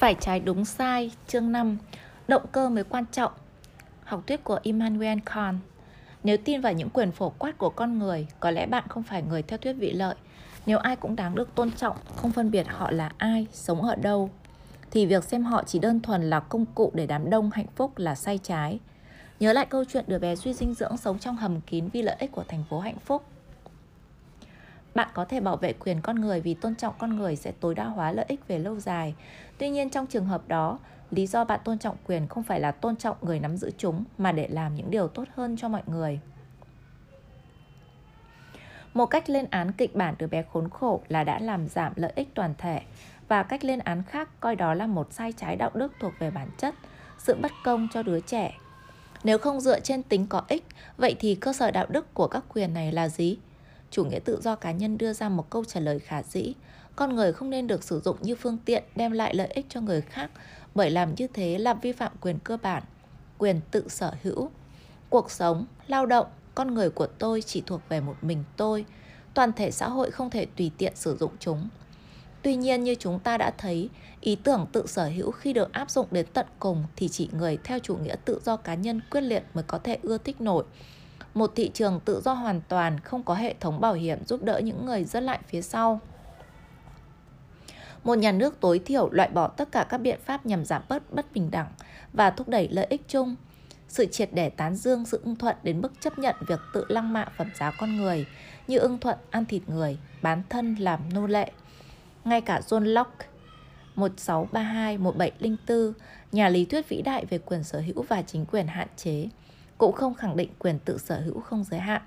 Phải trái đúng sai, chương 5 Động cơ mới quan trọng Học thuyết của Immanuel Kant Nếu tin vào những quyền phổ quát của con người, có lẽ bạn không phải người theo thuyết vị lợi. Nếu ai cũng đáng được tôn trọng, không phân biệt họ là ai, sống ở đâu, thì việc xem họ chỉ đơn thuần là công cụ để đám đông hạnh phúc là sai trái. Nhớ lại câu chuyện đứa bé suy dinh dưỡng sống trong hầm kín vì lợi ích của thành phố hạnh phúc. Bạn có thể bảo vệ quyền con người vì tôn trọng con người sẽ tối đa hóa lợi ích về lâu dài. Tuy nhiên trong trường hợp đó, lý do bạn tôn trọng quyền không phải là tôn trọng người nắm giữ chúng mà để làm những điều tốt hơn cho mọi người. Một cách lên án kịch bản đứa bé khốn khổ là đã làm giảm lợi ích toàn thể và cách lên án khác coi đó là một sai trái đạo đức thuộc về bản chất, sự bất công cho đứa trẻ. Nếu không dựa trên tính có ích, vậy thì cơ sở đạo đức của các quyền này là gì? Chủ nghĩa tự do cá nhân đưa ra một câu trả lời khả dĩ. Con người không nên được sử dụng như phương tiện đem lại lợi ích cho người khác, bởi làm như thế là vi phạm quyền cơ bản, quyền tự sở hữu. Cuộc sống, lao động, con người của tôi chỉ thuộc về một mình tôi. Toàn thể xã hội không thể tùy tiện sử dụng chúng. Tuy nhiên như chúng ta đã thấy, ý tưởng tự sở hữu khi được áp dụng đến tận cùng thì chỉ người theo chủ nghĩa tự do cá nhân quyết liệt mới có thể ưa thích nổi một thị trường tự do hoàn toàn không có hệ thống bảo hiểm giúp đỡ những người rớt lại phía sau. Một nhà nước tối thiểu loại bỏ tất cả các biện pháp nhằm giảm bớt bất bình đẳng và thúc đẩy lợi ích chung. Sự triệt để tán dương sự ưng thuận đến mức chấp nhận việc tự lăng mạ phẩm giá con người như ưng thuận ăn thịt người, bán thân làm nô lệ. Ngay cả John Locke 1632-1704, nhà lý thuyết vĩ đại về quyền sở hữu và chính quyền hạn chế, cũng không khẳng định quyền tự sở hữu không giới hạn.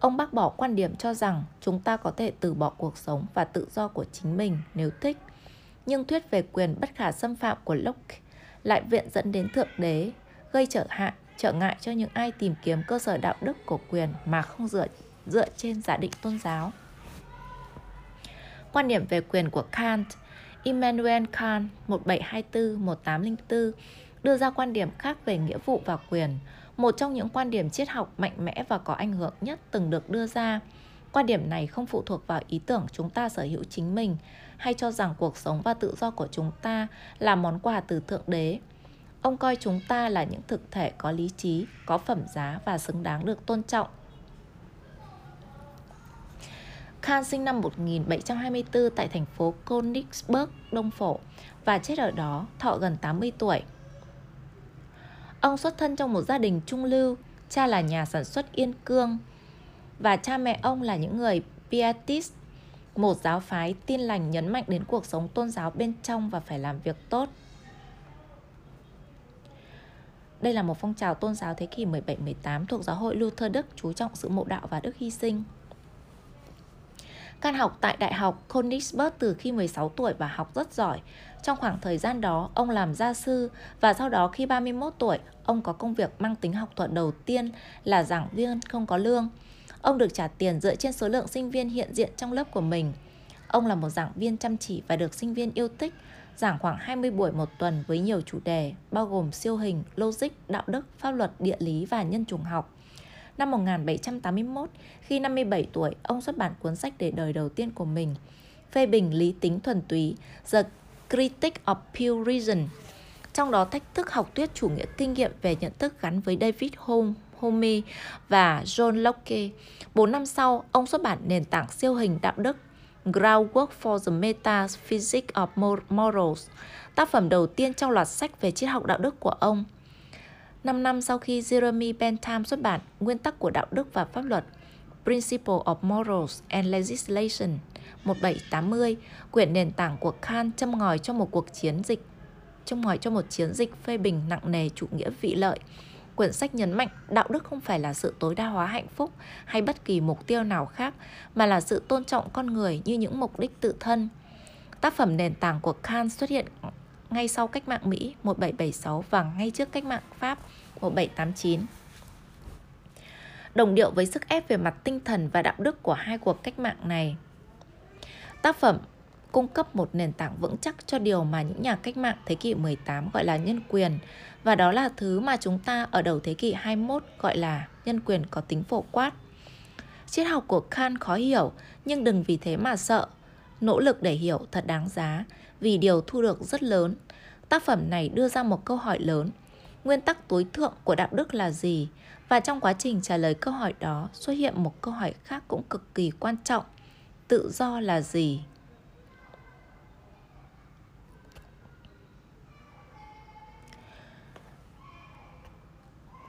Ông bác bỏ quan điểm cho rằng chúng ta có thể từ bỏ cuộc sống và tự do của chính mình nếu thích. Nhưng thuyết về quyền bất khả xâm phạm của Locke lại viện dẫn đến thượng đế, gây trở hạn, trở ngại cho những ai tìm kiếm cơ sở đạo đức của quyền mà không dựa dựa trên giả định tôn giáo. Quan điểm về quyền của Kant Immanuel Kant 1724-1804 đưa ra quan điểm khác về nghĩa vụ và quyền, một trong những quan điểm triết học mạnh mẽ và có ảnh hưởng nhất từng được đưa ra. Quan điểm này không phụ thuộc vào ý tưởng chúng ta sở hữu chính mình hay cho rằng cuộc sống và tự do của chúng ta là món quà từ Thượng Đế. Ông coi chúng ta là những thực thể có lý trí, có phẩm giá và xứng đáng được tôn trọng. Khan sinh năm 1724 tại thành phố Königsberg, Đông Phổ và chết ở đó, thọ gần 80 tuổi. Ông xuất thân trong một gia đình trung lưu, cha là nhà sản xuất yên cương và cha mẹ ông là những người Pietist, một giáo phái tin lành nhấn mạnh đến cuộc sống tôn giáo bên trong và phải làm việc tốt. Đây là một phong trào tôn giáo thế kỷ 17-18 thuộc giáo hội Luther Đức chú trọng sự mộ đạo và đức hy sinh. Can học tại Đại học Königsberg từ khi 16 tuổi và học rất giỏi. Trong khoảng thời gian đó, ông làm gia sư và sau đó khi 31 tuổi, ông có công việc mang tính học thuật đầu tiên là giảng viên không có lương. Ông được trả tiền dựa trên số lượng sinh viên hiện diện trong lớp của mình. Ông là một giảng viên chăm chỉ và được sinh viên yêu thích, giảng khoảng 20 buổi một tuần với nhiều chủ đề, bao gồm siêu hình, logic, đạo đức, pháp luật, địa lý và nhân chủng học. Năm 1781, khi 57 tuổi, ông xuất bản cuốn sách để đời đầu tiên của mình, phê bình lý tính thuần túy, The Critic of Pure Reason. Trong đó thách thức học thuyết chủ nghĩa kinh nghiệm về nhận thức gắn với David Hume, Hume và John Locke. Bốn năm sau, ông xuất bản nền tảng siêu hình đạo đức Groundwork for the Metaphysics of Morals, tác phẩm đầu tiên trong loạt sách về triết học đạo đức của ông – 5 năm sau khi Jeremy Bentham xuất bản Nguyên tắc của đạo đức và pháp luật Principle of Morals and Legislation 1780, quyển nền tảng của Kant châm ngòi cho một cuộc chiến dịch châm ngòi cho một chiến dịch phê bình nặng nề chủ nghĩa vị lợi. Quyển sách nhấn mạnh đạo đức không phải là sự tối đa hóa hạnh phúc hay bất kỳ mục tiêu nào khác, mà là sự tôn trọng con người như những mục đích tự thân. Tác phẩm nền tảng của Kant xuất hiện ngay sau cách mạng Mỹ 1776 và ngay trước cách mạng Pháp 1789. Đồng điệu với sức ép về mặt tinh thần và đạo đức của hai cuộc cách mạng này. Tác phẩm cung cấp một nền tảng vững chắc cho điều mà những nhà cách mạng thế kỷ 18 gọi là nhân quyền, và đó là thứ mà chúng ta ở đầu thế kỷ 21 gọi là nhân quyền có tính phổ quát. Triết học của Kant khó hiểu, nhưng đừng vì thế mà sợ. Nỗ lực để hiểu thật đáng giá vì điều thu được rất lớn. Tác phẩm này đưa ra một câu hỏi lớn. Nguyên tắc tối thượng của đạo đức là gì? Và trong quá trình trả lời câu hỏi đó, xuất hiện một câu hỏi khác cũng cực kỳ quan trọng. Tự do là gì?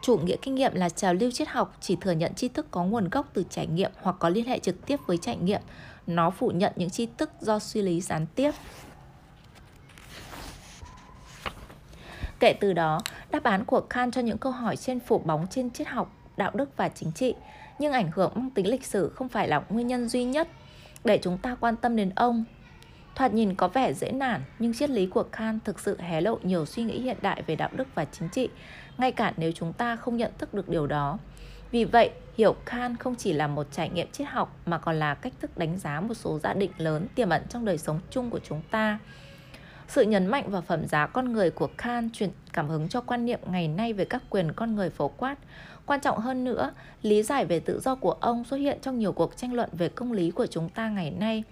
Chủ nghĩa kinh nghiệm là trào lưu triết học, chỉ thừa nhận tri thức có nguồn gốc từ trải nghiệm hoặc có liên hệ trực tiếp với trải nghiệm. Nó phủ nhận những tri thức do suy lý gián tiếp. Kể từ đó, đáp án của Kant cho những câu hỏi trên phủ bóng trên triết học, đạo đức và chính trị, nhưng ảnh hưởng mang tính lịch sử không phải là nguyên nhân duy nhất để chúng ta quan tâm đến ông. Thoạt nhìn có vẻ dễ nản, nhưng triết lý của Kant thực sự hé lộ nhiều suy nghĩ hiện đại về đạo đức và chính trị, ngay cả nếu chúng ta không nhận thức được điều đó. Vì vậy, hiểu Kant không chỉ là một trải nghiệm triết học mà còn là cách thức đánh giá một số giả định lớn tiềm ẩn trong đời sống chung của chúng ta. Sự nhấn mạnh vào phẩm giá con người của Kant truyền cảm hứng cho quan niệm ngày nay về các quyền con người phổ quát. Quan trọng hơn nữa, lý giải về tự do của ông xuất hiện trong nhiều cuộc tranh luận về công lý của chúng ta ngày nay.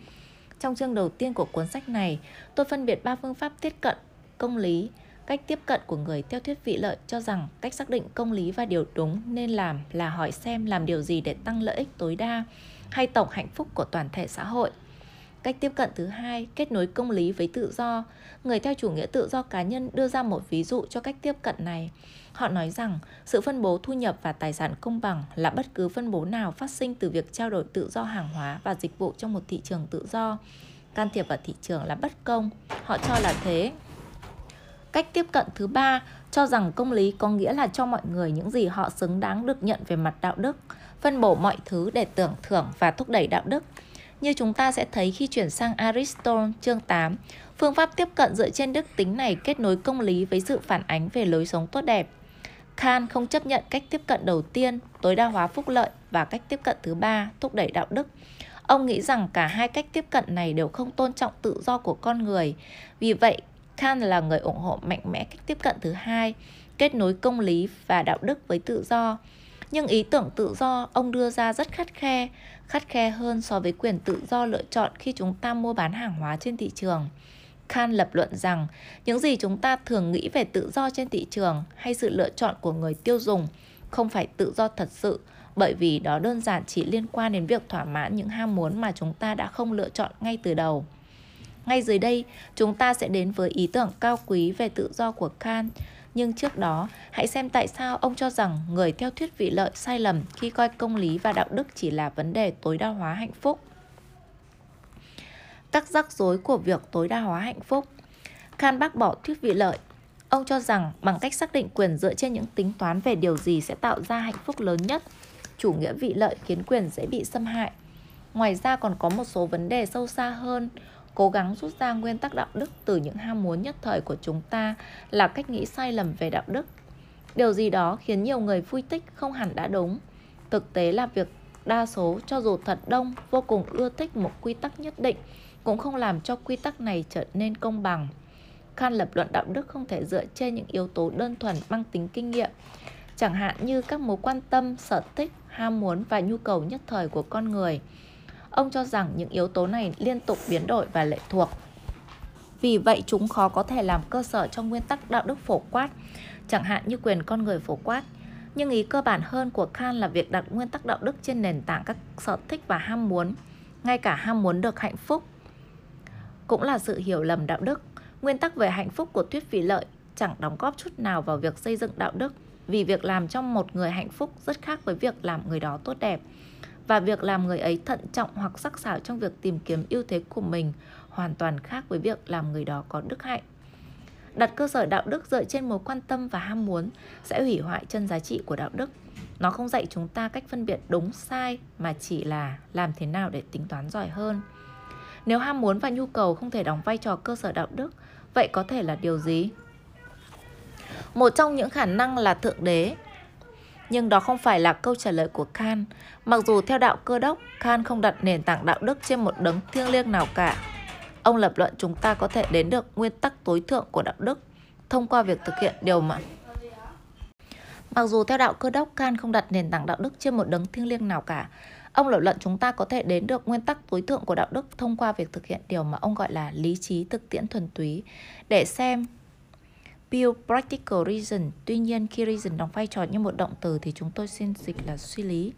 Trong chương đầu tiên của cuốn sách này, tôi phân biệt ba phương pháp tiếp cận công lý, cách tiếp cận của người theo thuyết vị lợi cho rằng cách xác định công lý và điều đúng nên làm là hỏi xem làm điều gì để tăng lợi ích tối đa hay tổng hạnh phúc của toàn thể xã hội. Cách tiếp cận thứ hai, kết nối công lý với tự do. Người theo chủ nghĩa tự do cá nhân đưa ra một ví dụ cho cách tiếp cận này. Họ nói rằng sự phân bố thu nhập và tài sản công bằng là bất cứ phân bố nào phát sinh từ việc trao đổi tự do hàng hóa và dịch vụ trong một thị trường tự do. Can thiệp vào thị trường là bất công. Họ cho là thế. Cách tiếp cận thứ ba cho rằng công lý có nghĩa là cho mọi người những gì họ xứng đáng được nhận về mặt đạo đức, phân bổ mọi thứ để tưởng thưởng và thúc đẩy đạo đức. Như chúng ta sẽ thấy khi chuyển sang Aristotle chương 8, phương pháp tiếp cận dựa trên đức tính này kết nối công lý với sự phản ánh về lối sống tốt đẹp. Kant không chấp nhận cách tiếp cận đầu tiên, tối đa hóa phúc lợi và cách tiếp cận thứ ba, thúc đẩy đạo đức. Ông nghĩ rằng cả hai cách tiếp cận này đều không tôn trọng tự do của con người. Vì vậy, Kant là người ủng hộ mạnh mẽ cách tiếp cận thứ hai, kết nối công lý và đạo đức với tự do. Nhưng ý tưởng tự do ông đưa ra rất khắt khe, khắt khe hơn so với quyền tự do lựa chọn khi chúng ta mua bán hàng hóa trên thị trường. Khan lập luận rằng những gì chúng ta thường nghĩ về tự do trên thị trường hay sự lựa chọn của người tiêu dùng không phải tự do thật sự bởi vì đó đơn giản chỉ liên quan đến việc thỏa mãn những ham muốn mà chúng ta đã không lựa chọn ngay từ đầu. Ngay dưới đây, chúng ta sẽ đến với ý tưởng cao quý về tự do của Kant. Nhưng trước đó, hãy xem tại sao ông cho rằng người theo thuyết vị lợi sai lầm khi coi công lý và đạo đức chỉ là vấn đề tối đa hóa hạnh phúc. Các rắc rối của việc tối đa hóa hạnh phúc Kant bác bỏ thuyết vị lợi. Ông cho rằng bằng cách xác định quyền dựa trên những tính toán về điều gì sẽ tạo ra hạnh phúc lớn nhất, chủ nghĩa vị lợi khiến quyền dễ bị xâm hại. Ngoài ra còn có một số vấn đề sâu xa hơn, cố gắng rút ra nguyên tắc đạo đức từ những ham muốn nhất thời của chúng ta là cách nghĩ sai lầm về đạo đức. Điều gì đó khiến nhiều người vui tích không hẳn đã đúng. Thực tế là việc đa số cho dù thật đông vô cùng ưa thích một quy tắc nhất định cũng không làm cho quy tắc này trở nên công bằng. Khan lập luận đạo đức không thể dựa trên những yếu tố đơn thuần mang tính kinh nghiệm, chẳng hạn như các mối quan tâm, sở thích, ham muốn và nhu cầu nhất thời của con người – Ông cho rằng những yếu tố này liên tục biến đổi và lệ thuộc. Vì vậy chúng khó có thể làm cơ sở cho nguyên tắc đạo đức phổ quát, chẳng hạn như quyền con người phổ quát. Nhưng ý cơ bản hơn của Kant là việc đặt nguyên tắc đạo đức trên nền tảng các sở thích và ham muốn, ngay cả ham muốn được hạnh phúc. Cũng là sự hiểu lầm đạo đức. Nguyên tắc về hạnh phúc của thuyết vị lợi chẳng đóng góp chút nào vào việc xây dựng đạo đức, vì việc làm cho một người hạnh phúc rất khác với việc làm người đó tốt đẹp và việc làm người ấy thận trọng hoặc sắc sảo trong việc tìm kiếm ưu thế của mình hoàn toàn khác với việc làm người đó có đức hạnh. Đặt cơ sở đạo đức dựa trên mối quan tâm và ham muốn sẽ hủy hoại chân giá trị của đạo đức. Nó không dạy chúng ta cách phân biệt đúng sai mà chỉ là làm thế nào để tính toán giỏi hơn. Nếu ham muốn và nhu cầu không thể đóng vai trò cơ sở đạo đức, vậy có thể là điều gì? Một trong những khả năng là thượng đế nhưng đó không phải là câu trả lời của Khan. Mặc dù theo đạo cơ đốc, Khan không đặt nền tảng đạo đức trên một đấng thiêng liêng nào cả. Ông lập luận chúng ta có thể đến được nguyên tắc tối thượng của đạo đức thông qua việc thực hiện điều mà Mặc dù theo đạo cơ đốc, Khan không đặt nền tảng đạo đức trên một đấng thiêng liêng nào cả, Ông lập luận chúng ta có thể đến được nguyên tắc tối thượng của đạo đức thông qua việc thực hiện điều mà ông gọi là lý trí thực tiễn thuần túy. Để xem Pure practical reason. Tuy nhiên, khi reason đóng vai trò như một động từ thì chúng tôi xin dịch là suy lý.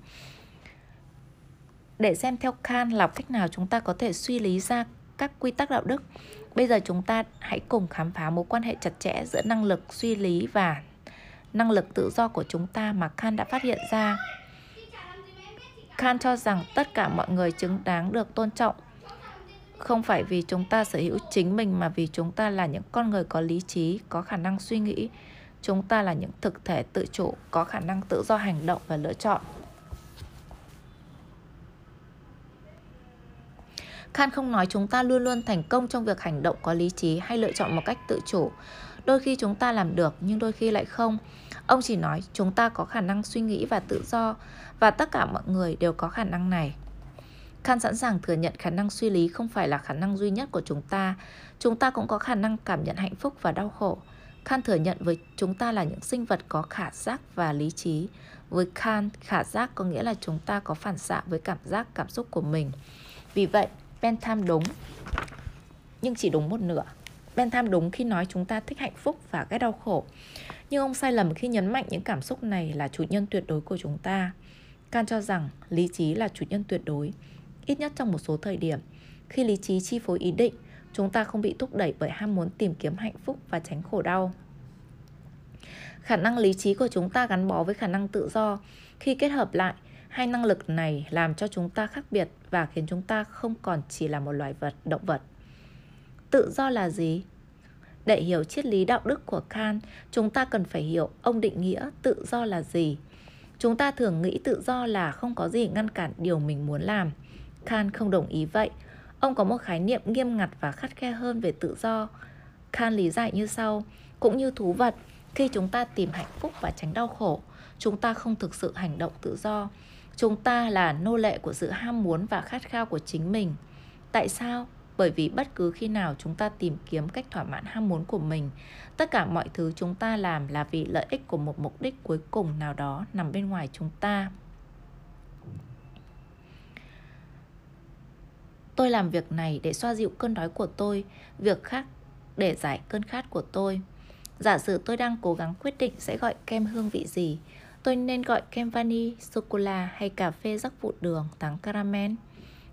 Để xem theo Kant là cách nào chúng ta có thể suy lý ra các quy tắc đạo đức. Bây giờ chúng ta hãy cùng khám phá mối quan hệ chặt chẽ giữa năng lực suy lý và năng lực tự do của chúng ta mà Kant đã phát hiện ra. Kant cho rằng tất cả mọi người chứng đáng được tôn trọng không phải vì chúng ta sở hữu chính mình mà vì chúng ta là những con người có lý trí, có khả năng suy nghĩ. Chúng ta là những thực thể tự chủ, có khả năng tự do hành động và lựa chọn. Khan không nói chúng ta luôn luôn thành công trong việc hành động có lý trí hay lựa chọn một cách tự chủ. Đôi khi chúng ta làm được nhưng đôi khi lại không. Ông chỉ nói chúng ta có khả năng suy nghĩ và tự do và tất cả mọi người đều có khả năng này. Khan sẵn sàng thừa nhận khả năng suy lý không phải là khả năng duy nhất của chúng ta. Chúng ta cũng có khả năng cảm nhận hạnh phúc và đau khổ. Khan thừa nhận với chúng ta là những sinh vật có khả giác và lý trí. Với Khan, khả giác có nghĩa là chúng ta có phản xạ với cảm giác, cảm xúc của mình. Vì vậy, Bentham đúng, nhưng chỉ đúng một nửa. Bentham đúng khi nói chúng ta thích hạnh phúc và ghét đau khổ. Nhưng ông sai lầm khi nhấn mạnh những cảm xúc này là chủ nhân tuyệt đối của chúng ta. Kant cho rằng lý trí là chủ nhân tuyệt đối ít nhất trong một số thời điểm. Khi lý trí chi phối ý định, chúng ta không bị thúc đẩy bởi ham muốn tìm kiếm hạnh phúc và tránh khổ đau. Khả năng lý trí của chúng ta gắn bó với khả năng tự do. Khi kết hợp lại, hai năng lực này làm cho chúng ta khác biệt và khiến chúng ta không còn chỉ là một loài vật, động vật. Tự do là gì? Để hiểu triết lý đạo đức của Kant, chúng ta cần phải hiểu ông định nghĩa tự do là gì. Chúng ta thường nghĩ tự do là không có gì ngăn cản điều mình muốn làm. Khan không đồng ý vậy. Ông có một khái niệm nghiêm ngặt và khắt khe hơn về tự do. Khan lý giải như sau, cũng như thú vật, khi chúng ta tìm hạnh phúc và tránh đau khổ, chúng ta không thực sự hành động tự do. Chúng ta là nô lệ của sự ham muốn và khát khao của chính mình. Tại sao? Bởi vì bất cứ khi nào chúng ta tìm kiếm cách thỏa mãn ham muốn của mình, tất cả mọi thứ chúng ta làm là vì lợi ích của một mục đích cuối cùng nào đó nằm bên ngoài chúng ta. Tôi làm việc này để xoa dịu cơn đói của tôi, việc khác để giải cơn khát của tôi. Giả sử tôi đang cố gắng quyết định sẽ gọi kem hương vị gì, tôi nên gọi kem vani, sô-cô-la hay cà phê rắc vụn đường, thắng caramel.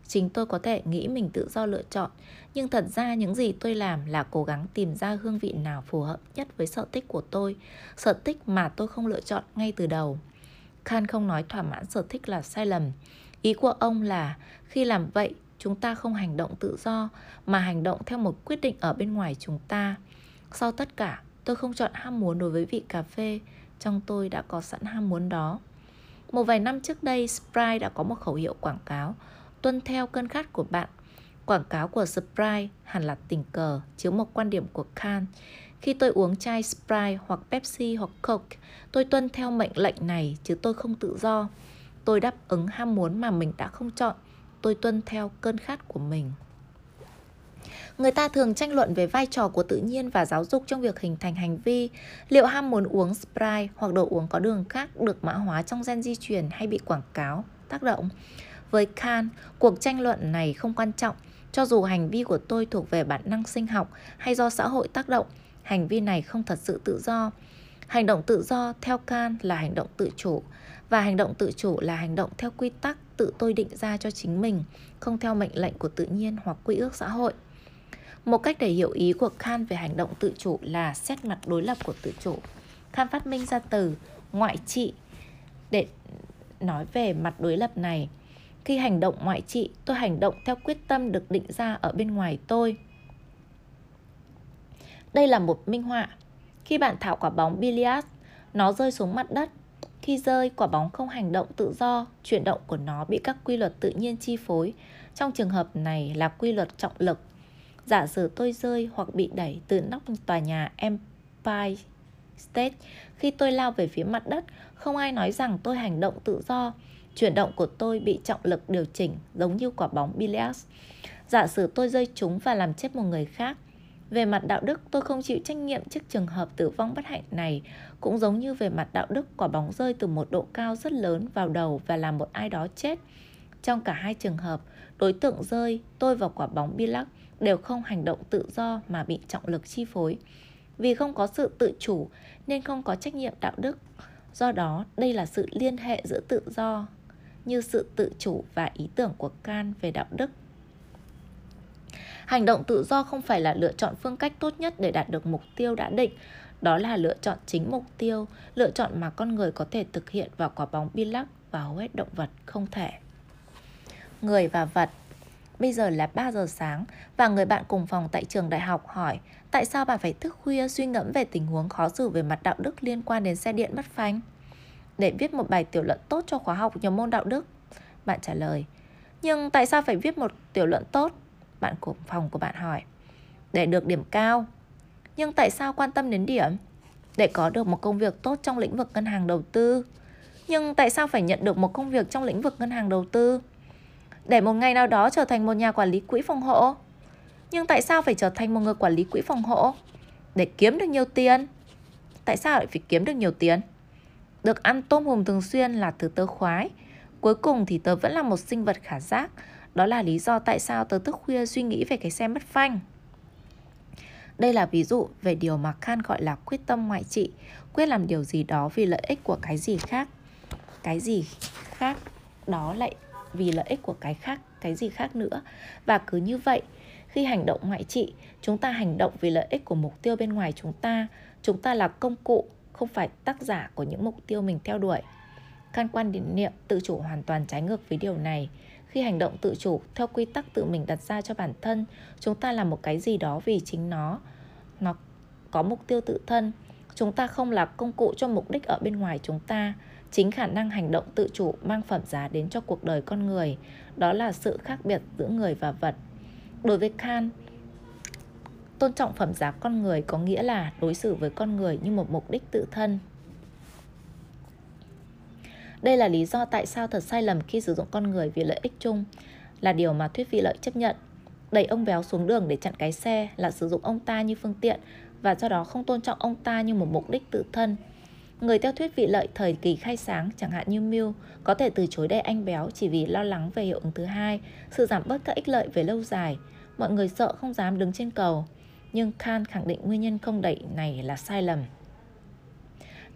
Chính tôi có thể nghĩ mình tự do lựa chọn, nhưng thật ra những gì tôi làm là cố gắng tìm ra hương vị nào phù hợp nhất với sở thích của tôi, sở thích mà tôi không lựa chọn ngay từ đầu. Khan không nói thỏa mãn sở thích là sai lầm. Ý của ông là khi làm vậy chúng ta không hành động tự do mà hành động theo một quyết định ở bên ngoài chúng ta. Sau tất cả, tôi không chọn ham muốn đối với vị cà phê, trong tôi đã có sẵn ham muốn đó. Một vài năm trước đây, Sprite đã có một khẩu hiệu quảng cáo tuân theo cơn khát của bạn. Quảng cáo của Sprite hẳn là tình cờ, chiếu một quan điểm của Khan. Khi tôi uống chai Sprite hoặc Pepsi hoặc Coke, tôi tuân theo mệnh lệnh này chứ tôi không tự do. Tôi đáp ứng ham muốn mà mình đã không chọn tôi tuân theo cơn khát của mình. Người ta thường tranh luận về vai trò của tự nhiên và giáo dục trong việc hình thành hành vi. Liệu ham muốn uống Sprite hoặc đồ uống có đường khác được mã hóa trong gen di truyền hay bị quảng cáo, tác động? Với Kant, cuộc tranh luận này không quan trọng. Cho dù hành vi của tôi thuộc về bản năng sinh học hay do xã hội tác động, hành vi này không thật sự tự do. Hành động tự do theo Kant là hành động tự chủ và hành động tự chủ là hành động theo quy tắc tự tôi định ra cho chính mình, không theo mệnh lệnh của tự nhiên hoặc quy ước xã hội. Một cách để hiểu ý của Kant về hành động tự chủ là xét mặt đối lập của tự chủ. Kant phát minh ra từ ngoại trị để nói về mặt đối lập này. Khi hành động ngoại trị, tôi hành động theo quyết tâm được định ra ở bên ngoài tôi. Đây là một minh họa. Khi bạn thảo quả bóng billiard, nó rơi xuống mặt đất khi rơi, quả bóng không hành động tự do, chuyển động của nó bị các quy luật tự nhiên chi phối. Trong trường hợp này là quy luật trọng lực. Giả sử tôi rơi hoặc bị đẩy từ nóc tòa nhà Empire State khi tôi lao về phía mặt đất, không ai nói rằng tôi hành động tự do. Chuyển động của tôi bị trọng lực điều chỉnh giống như quả bóng billiards. Giả sử tôi rơi trúng và làm chết một người khác, về mặt đạo đức, tôi không chịu trách nhiệm trước trường hợp tử vong bất hạnh này, cũng giống như về mặt đạo đức quả bóng rơi từ một độ cao rất lớn vào đầu và làm một ai đó chết. Trong cả hai trường hợp, đối tượng rơi, tôi và quả bóng bi lắc đều không hành động tự do mà bị trọng lực chi phối. Vì không có sự tự chủ nên không có trách nhiệm đạo đức. Do đó, đây là sự liên hệ giữa tự do như sự tự chủ và ý tưởng của Kant về đạo đức. Hành động tự do không phải là lựa chọn phương cách tốt nhất để đạt được mục tiêu đã định, đó là lựa chọn chính mục tiêu, lựa chọn mà con người có thể thực hiện vào quả bóng bi lắc và hầu hết động vật không thể. Người và vật Bây giờ là 3 giờ sáng và người bạn cùng phòng tại trường đại học hỏi tại sao bạn phải thức khuya suy ngẫm về tình huống khó xử về mặt đạo đức liên quan đến xe điện mất phanh? Để viết một bài tiểu luận tốt cho khóa học nhiều môn đạo đức. Bạn trả lời, nhưng tại sao phải viết một tiểu luận tốt? Bạn cùng phòng của bạn hỏi. Để được điểm cao. Nhưng tại sao quan tâm đến điểm? Để có được một công việc tốt trong lĩnh vực ngân hàng đầu tư. Nhưng tại sao phải nhận được một công việc trong lĩnh vực ngân hàng đầu tư? để một ngày nào đó trở thành một nhà quản lý quỹ phòng hộ. Nhưng tại sao phải trở thành một người quản lý quỹ phòng hộ? Để kiếm được nhiều tiền. Tại sao lại phải kiếm được nhiều tiền? Được ăn tôm hùm thường xuyên là thứ tớ khoái. Cuối cùng thì tớ vẫn là một sinh vật khả giác. Đó là lý do tại sao tớ thức khuya suy nghĩ về cái xe mất phanh. Đây là ví dụ về điều mà Khan gọi là quyết tâm ngoại trị, quyết làm điều gì đó vì lợi ích của cái gì khác. Cái gì khác đó lại vì lợi ích của cái khác, cái gì khác nữa. Và cứ như vậy, khi hành động ngoại trị, chúng ta hành động vì lợi ích của mục tiêu bên ngoài chúng ta. Chúng ta là công cụ, không phải tác giả của những mục tiêu mình theo đuổi. Can quan niệm tự chủ hoàn toàn trái ngược với điều này. Khi hành động tự chủ theo quy tắc tự mình đặt ra cho bản thân, chúng ta làm một cái gì đó vì chính nó. Nó có mục tiêu tự thân. Chúng ta không là công cụ cho mục đích ở bên ngoài chúng ta Chính khả năng hành động tự chủ mang phẩm giá đến cho cuộc đời con người, đó là sự khác biệt giữa người và vật. Đối với Kant, tôn trọng phẩm giá con người có nghĩa là đối xử với con người như một mục đích tự thân. Đây là lý do tại sao thật sai lầm khi sử dụng con người vì lợi ích chung, là điều mà thuyết vị lợi chấp nhận. Đẩy ông béo xuống đường để chặn cái xe là sử dụng ông ta như phương tiện và do đó không tôn trọng ông ta như một mục đích tự thân. Người theo thuyết vị lợi thời kỳ khai sáng, chẳng hạn như Mill, có thể từ chối đẩy anh béo chỉ vì lo lắng về hiệu ứng thứ hai, sự giảm bớt các ích lợi về lâu dài. Mọi người sợ không dám đứng trên cầu. Nhưng Khan khẳng định nguyên nhân không đẩy này là sai lầm.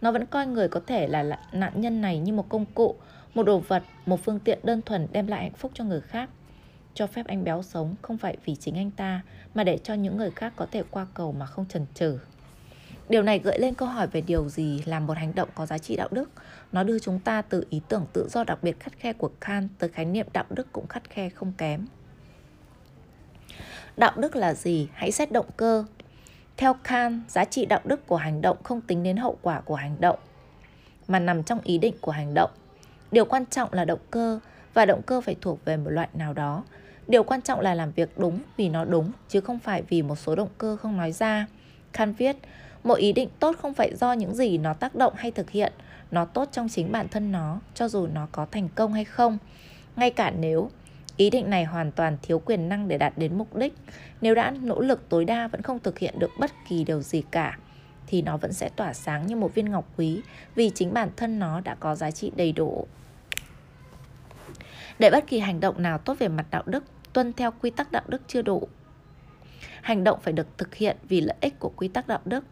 Nó vẫn coi người có thể là nạn nhân này như một công cụ, một đồ vật, một phương tiện đơn thuần đem lại hạnh phúc cho người khác. Cho phép anh béo sống không phải vì chính anh ta, mà để cho những người khác có thể qua cầu mà không chần chừ. Điều này gợi lên câu hỏi về điều gì làm một hành động có giá trị đạo đức. Nó đưa chúng ta từ ý tưởng tự do đặc biệt khắt khe của Kant tới khái niệm đạo đức cũng khắt khe không kém. Đạo đức là gì? Hãy xét động cơ. Theo Kant, giá trị đạo đức của hành động không tính đến hậu quả của hành động, mà nằm trong ý định của hành động. Điều quan trọng là động cơ, và động cơ phải thuộc về một loại nào đó. Điều quan trọng là làm việc đúng vì nó đúng, chứ không phải vì một số động cơ không nói ra. Kant viết, một ý định tốt không phải do những gì nó tác động hay thực hiện, nó tốt trong chính bản thân nó, cho dù nó có thành công hay không. Ngay cả nếu ý định này hoàn toàn thiếu quyền năng để đạt đến mục đích, nếu đã nỗ lực tối đa vẫn không thực hiện được bất kỳ điều gì cả, thì nó vẫn sẽ tỏa sáng như một viên ngọc quý vì chính bản thân nó đã có giá trị đầy đủ. Để bất kỳ hành động nào tốt về mặt đạo đức, tuân theo quy tắc đạo đức chưa đủ. Hành động phải được thực hiện vì lợi ích của quy tắc đạo đức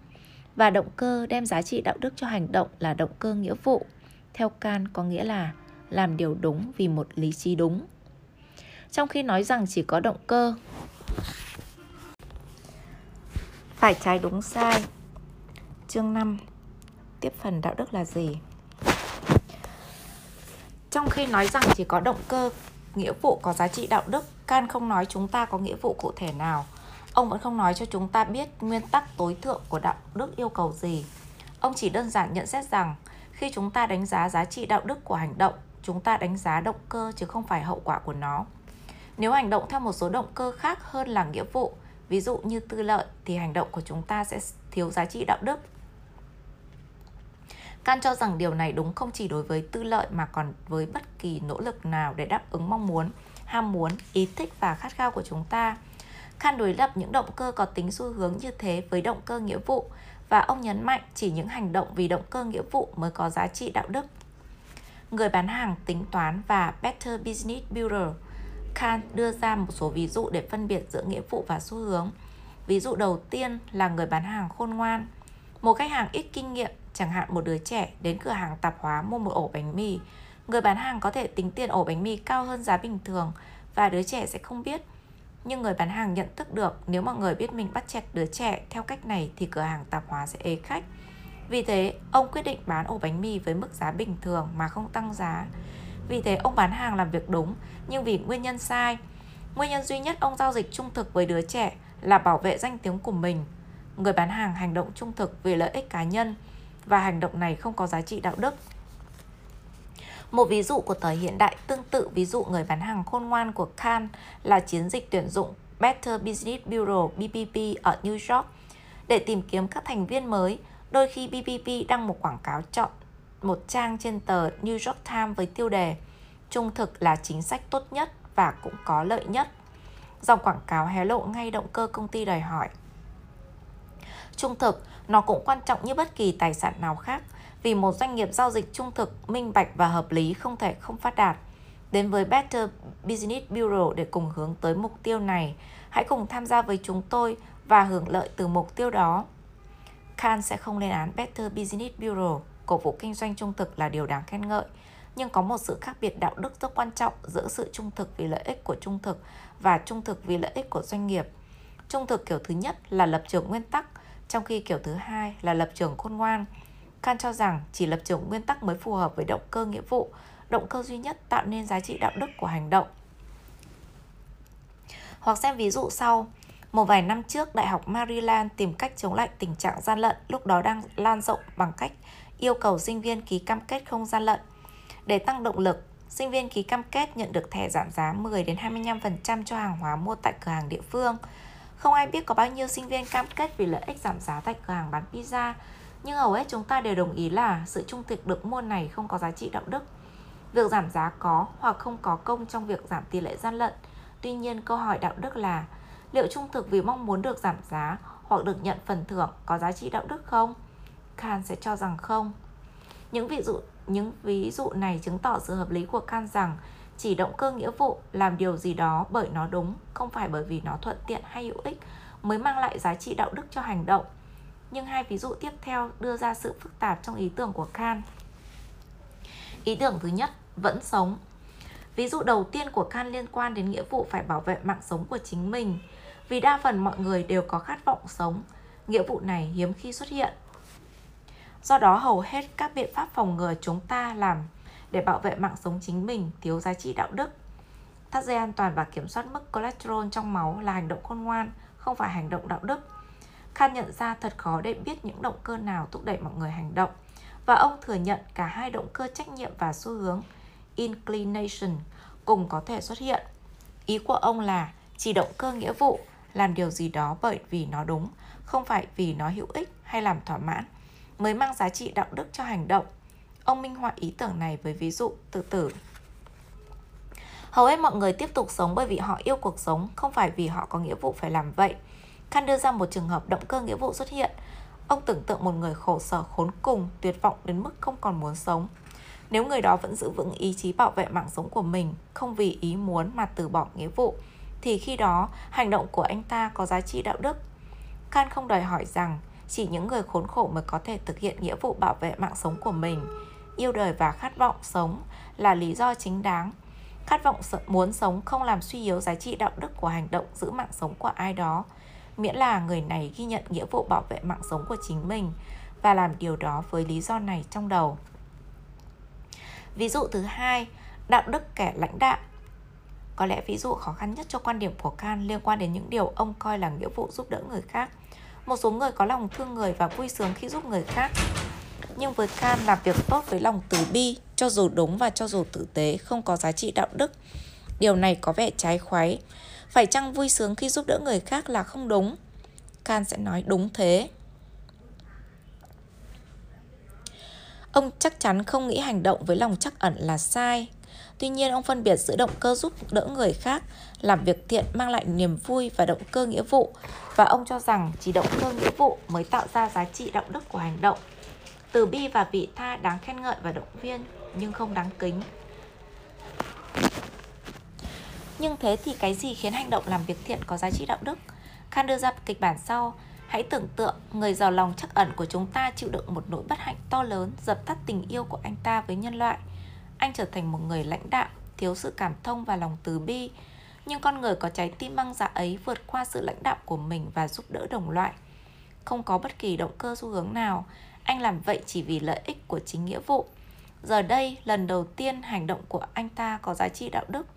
và động cơ đem giá trị đạo đức cho hành động là động cơ nghĩa vụ. Theo Can có nghĩa là làm điều đúng vì một lý trí đúng. Trong khi nói rằng chỉ có động cơ phải trái đúng sai. Chương 5 Tiếp phần đạo đức là gì? Trong khi nói rằng chỉ có động cơ, nghĩa vụ có giá trị đạo đức, Kant không nói chúng ta có nghĩa vụ cụ thể nào Ông vẫn không nói cho chúng ta biết nguyên tắc tối thượng của đạo đức yêu cầu gì. Ông chỉ đơn giản nhận xét rằng khi chúng ta đánh giá giá trị đạo đức của hành động, chúng ta đánh giá động cơ chứ không phải hậu quả của nó. Nếu hành động theo một số động cơ khác hơn là nghĩa vụ, ví dụ như tư lợi thì hành động của chúng ta sẽ thiếu giá trị đạo đức. Can cho rằng điều này đúng không chỉ đối với tư lợi mà còn với bất kỳ nỗ lực nào để đáp ứng mong muốn, ham muốn, ý thích và khát khao của chúng ta. Khan đối lập những động cơ có tính xu hướng như thế với động cơ nghĩa vụ và ông nhấn mạnh chỉ những hành động vì động cơ nghĩa vụ mới có giá trị đạo đức. người bán hàng tính toán và Better Business Builder. Khan đưa ra một số ví dụ để phân biệt giữa nghĩa vụ và xu hướng. Ví dụ đầu tiên là người bán hàng khôn ngoan. Một khách hàng ít kinh nghiệm, chẳng hạn một đứa trẻ đến cửa hàng tạp hóa mua một ổ bánh mì. Người bán hàng có thể tính tiền ổ bánh mì cao hơn giá bình thường và đứa trẻ sẽ không biết. Nhưng người bán hàng nhận thức được nếu mọi người biết mình bắt chẹt đứa trẻ theo cách này thì cửa hàng tạp hóa sẽ ế khách. Vì thế, ông quyết định bán ổ bánh mì với mức giá bình thường mà không tăng giá. Vì thế, ông bán hàng làm việc đúng, nhưng vì nguyên nhân sai. Nguyên nhân duy nhất ông giao dịch trung thực với đứa trẻ là bảo vệ danh tiếng của mình. Người bán hàng hành động trung thực vì lợi ích cá nhân và hành động này không có giá trị đạo đức. Một ví dụ của thời hiện đại tương tự ví dụ người bán hàng khôn ngoan của Khan là chiến dịch tuyển dụng Better Business Bureau BBB ở New York. Để tìm kiếm các thành viên mới, đôi khi BBB đăng một quảng cáo chọn một trang trên tờ New York Times với tiêu đề Trung thực là chính sách tốt nhất và cũng có lợi nhất. Dòng quảng cáo hé lộ ngay động cơ công ty đòi hỏi. Trung thực, nó cũng quan trọng như bất kỳ tài sản nào khác vì một doanh nghiệp giao dịch trung thực, minh bạch và hợp lý không thể không phát đạt. Đến với Better Business Bureau để cùng hướng tới mục tiêu này, hãy cùng tham gia với chúng tôi và hưởng lợi từ mục tiêu đó. Khan sẽ không lên án Better Business Bureau, cổ vũ kinh doanh trung thực là điều đáng khen ngợi, nhưng có một sự khác biệt đạo đức rất quan trọng giữa sự trung thực vì lợi ích của trung thực và trung thực vì lợi ích của doanh nghiệp. Trung thực kiểu thứ nhất là lập trường nguyên tắc, trong khi kiểu thứ hai là lập trường khôn ngoan. Khan cho rằng chỉ lập trường nguyên tắc mới phù hợp với động cơ nghĩa vụ, động cơ duy nhất tạo nên giá trị đạo đức của hành động. Hoặc xem ví dụ sau, một vài năm trước, Đại học Maryland tìm cách chống lại tình trạng gian lận lúc đó đang lan rộng bằng cách yêu cầu sinh viên ký cam kết không gian lận. Để tăng động lực, sinh viên ký cam kết nhận được thẻ giảm giá 10 đến 25% cho hàng hóa mua tại cửa hàng địa phương. Không ai biết có bao nhiêu sinh viên cam kết vì lợi ích giảm giá tại cửa hàng bán pizza, nhưng hầu hết chúng ta đều đồng ý là sự trung thực được mua này không có giá trị đạo đức. Việc giảm giá có hoặc không có công trong việc giảm tỷ lệ gian lận. Tuy nhiên, câu hỏi đạo đức là liệu trung thực vì mong muốn được giảm giá hoặc được nhận phần thưởng có giá trị đạo đức không? Kant sẽ cho rằng không. Những ví dụ những ví dụ này chứng tỏ sự hợp lý của Kant rằng chỉ động cơ nghĩa vụ làm điều gì đó bởi nó đúng, không phải bởi vì nó thuận tiện hay hữu ích mới mang lại giá trị đạo đức cho hành động. Nhưng hai ví dụ tiếp theo đưa ra sự phức tạp trong ý tưởng của Kant. Ý tưởng thứ nhất, vẫn sống. Ví dụ đầu tiên của Kant liên quan đến nghĩa vụ phải bảo vệ mạng sống của chính mình. Vì đa phần mọi người đều có khát vọng sống, nghĩa vụ này hiếm khi xuất hiện. Do đó hầu hết các biện pháp phòng ngừa chúng ta làm để bảo vệ mạng sống chính mình thiếu giá trị đạo đức. Thắt dây an toàn và kiểm soát mức cholesterol trong máu là hành động khôn ngoan, không phải hành động đạo đức. Khan nhận ra thật khó để biết những động cơ nào thúc đẩy mọi người hành động và ông thừa nhận cả hai động cơ trách nhiệm và xu hướng inclination cùng có thể xuất hiện. Ý của ông là chỉ động cơ nghĩa vụ làm điều gì đó bởi vì nó đúng, không phải vì nó hữu ích hay làm thỏa mãn, mới mang giá trị đạo đức cho hành động. Ông minh họa ý tưởng này với ví dụ tự tử. Hầu hết mọi người tiếp tục sống bởi vì họ yêu cuộc sống, không phải vì họ có nghĩa vụ phải làm vậy. Khan đưa ra một trường hợp động cơ nghĩa vụ xuất hiện. Ông tưởng tượng một người khổ sở khốn cùng, tuyệt vọng đến mức không còn muốn sống. Nếu người đó vẫn giữ vững ý chí bảo vệ mạng sống của mình, không vì ý muốn mà từ bỏ nghĩa vụ, thì khi đó hành động của anh ta có giá trị đạo đức. Khan không đòi hỏi rằng chỉ những người khốn khổ mới có thể thực hiện nghĩa vụ bảo vệ mạng sống của mình. Yêu đời và khát vọng sống là lý do chính đáng. Khát vọng muốn sống không làm suy yếu giá trị đạo đức của hành động giữ mạng sống của ai đó, miễn là người này ghi nhận nghĩa vụ bảo vệ mạng sống của chính mình và làm điều đó với lý do này trong đầu. Ví dụ thứ hai, đạo đức kẻ lãnh đạo. Có lẽ ví dụ khó khăn nhất cho quan điểm của Kant liên quan đến những điều ông coi là nghĩa vụ giúp đỡ người khác. Một số người có lòng thương người và vui sướng khi giúp người khác. Nhưng với Khan làm việc tốt với lòng từ bi, cho dù đúng và cho dù tử tế, không có giá trị đạo đức. Điều này có vẻ trái khoái. Phải chăng vui sướng khi giúp đỡ người khác là không đúng? Khan sẽ nói đúng thế. Ông chắc chắn không nghĩ hành động với lòng chắc ẩn là sai. Tuy nhiên ông phân biệt giữa động cơ giúp đỡ người khác, làm việc thiện mang lại niềm vui và động cơ nghĩa vụ. Và ông cho rằng chỉ động cơ nghĩa vụ mới tạo ra giá trị đạo đức của hành động. Từ bi và vị tha đáng khen ngợi và động viên. nhưng không đáng kính. Nhưng thế thì cái gì khiến hành động làm việc thiện có giá trị đạo đức? Khan đưa ra kịch bản sau, hãy tưởng tượng người giàu lòng chắc ẩn của chúng ta chịu đựng một nỗi bất hạnh to lớn dập tắt tình yêu của anh ta với nhân loại. Anh trở thành một người lãnh đạo, thiếu sự cảm thông và lòng từ bi, nhưng con người có trái tim băng giá ấy vượt qua sự lãnh đạo của mình và giúp đỡ đồng loại. Không có bất kỳ động cơ xu hướng nào, anh làm vậy chỉ vì lợi ích của chính nghĩa vụ. Giờ đây, lần đầu tiên hành động của anh ta có giá trị đạo đức.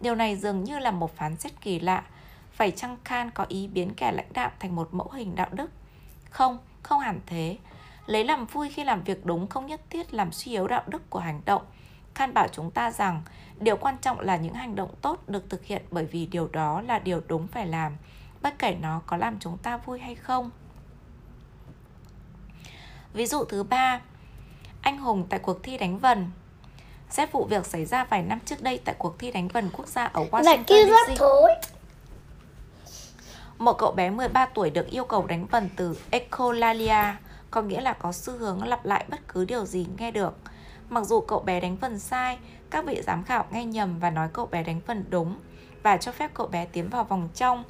Điều này dường như là một phán xét kỳ lạ. Phải chăng Khan có ý biến kẻ lãnh đạo thành một mẫu hình đạo đức? Không, không hẳn thế. Lấy làm vui khi làm việc đúng không nhất thiết làm suy yếu đạo đức của hành động. Khan bảo chúng ta rằng điều quan trọng là những hành động tốt được thực hiện bởi vì điều đó là điều đúng phải làm, bất kể nó có làm chúng ta vui hay không. Ví dụ thứ ba, anh hùng tại cuộc thi đánh vần. Xét vụ việc xảy ra vài năm trước đây tại cuộc thi đánh vần quốc gia ở Washington DC. Một cậu bé 13 tuổi được yêu cầu đánh vần từ echolalia, có nghĩa là có xu hướng lặp lại bất cứ điều gì nghe được. Mặc dù cậu bé đánh vần sai, các vị giám khảo nghe nhầm và nói cậu bé đánh phần đúng và cho phép cậu bé tiến vào vòng trong.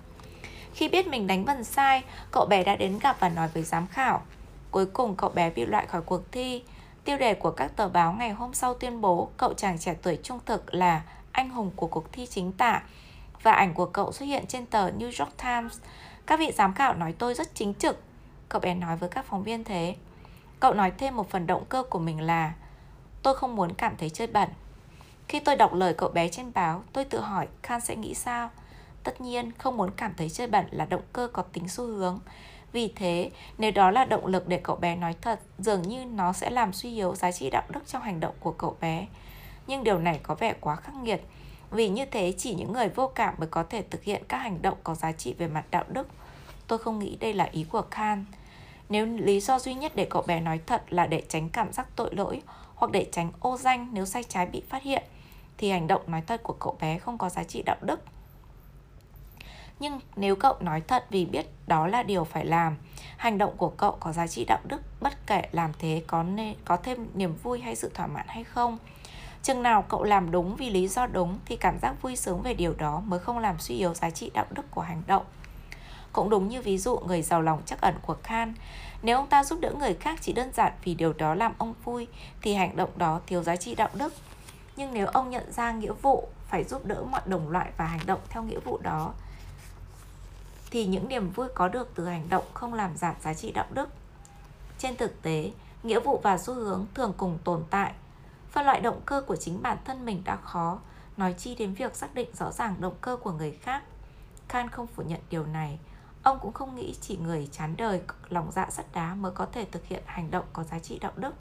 Khi biết mình đánh vần sai, cậu bé đã đến gặp và nói với giám khảo. Cuối cùng cậu bé bị loại khỏi cuộc thi. Tiêu đề của các tờ báo ngày hôm sau tuyên bố cậu chàng trẻ tuổi trung thực là anh hùng của cuộc thi chính tả và ảnh của cậu xuất hiện trên tờ New York Times. Các vị giám khảo nói tôi rất chính trực. Cậu bé nói với các phóng viên thế. Cậu nói thêm một phần động cơ của mình là Tôi không muốn cảm thấy chơi bẩn. Khi tôi đọc lời cậu bé trên báo, tôi tự hỏi Khan sẽ nghĩ sao. Tất nhiên, không muốn cảm thấy chơi bẩn là động cơ có tính xu hướng. Vì thế, nếu đó là động lực để cậu bé nói thật, dường như nó sẽ làm suy yếu giá trị đạo đức trong hành động của cậu bé. Nhưng điều này có vẻ quá khắc nghiệt, vì như thế chỉ những người vô cảm mới có thể thực hiện các hành động có giá trị về mặt đạo đức. Tôi không nghĩ đây là ý của Khan. Nếu lý do duy nhất để cậu bé nói thật là để tránh cảm giác tội lỗi hoặc để tránh ô danh nếu sai trái bị phát hiện, thì hành động nói thật của cậu bé không có giá trị đạo đức. Nhưng nếu cậu nói thật vì biết đó là điều phải làm, hành động của cậu có giá trị đạo đức bất kể làm thế có nên có thêm niềm vui hay sự thỏa mãn hay không. Chừng nào cậu làm đúng vì lý do đúng thì cảm giác vui sướng về điều đó mới không làm suy yếu giá trị đạo đức của hành động. Cũng đúng như ví dụ người giàu lòng chắc ẩn của Khan, nếu ông ta giúp đỡ người khác chỉ đơn giản vì điều đó làm ông vui thì hành động đó thiếu giá trị đạo đức. Nhưng nếu ông nhận ra nghĩa vụ phải giúp đỡ mọi đồng loại và hành động theo nghĩa vụ đó thì những niềm vui có được từ hành động không làm giảm giá trị đạo đức. Trên thực tế, nghĩa vụ và xu hướng thường cùng tồn tại. Phân loại động cơ của chính bản thân mình đã khó, nói chi đến việc xác định rõ ràng động cơ của người khác. Khan không phủ nhận điều này. Ông cũng không nghĩ chỉ người chán đời, lòng dạ sắt đá mới có thể thực hiện hành động có giá trị đạo đức.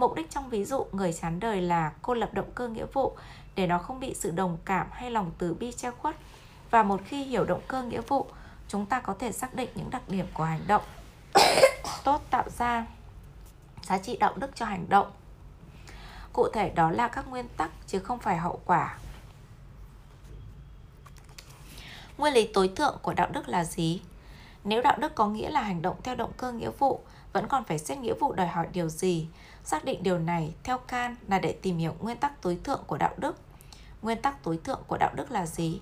Mục đích trong ví dụ người chán đời là cô lập động cơ nghĩa vụ để nó không bị sự đồng cảm hay lòng từ bi che khuất. Và một khi hiểu động cơ nghĩa vụ, chúng ta có thể xác định những đặc điểm của hành động. Tốt tạo ra giá trị đạo đức cho hành động. Cụ thể đó là các nguyên tắc chứ không phải hậu quả. Nguyên lý tối thượng của đạo đức là gì? Nếu đạo đức có nghĩa là hành động theo động cơ nghĩa vụ vẫn còn phải xét nghĩa vụ đòi hỏi điều gì xác định điều này theo can là để tìm hiểu nguyên tắc tối thượng của đạo đức nguyên tắc tối thượng của đạo đức là gì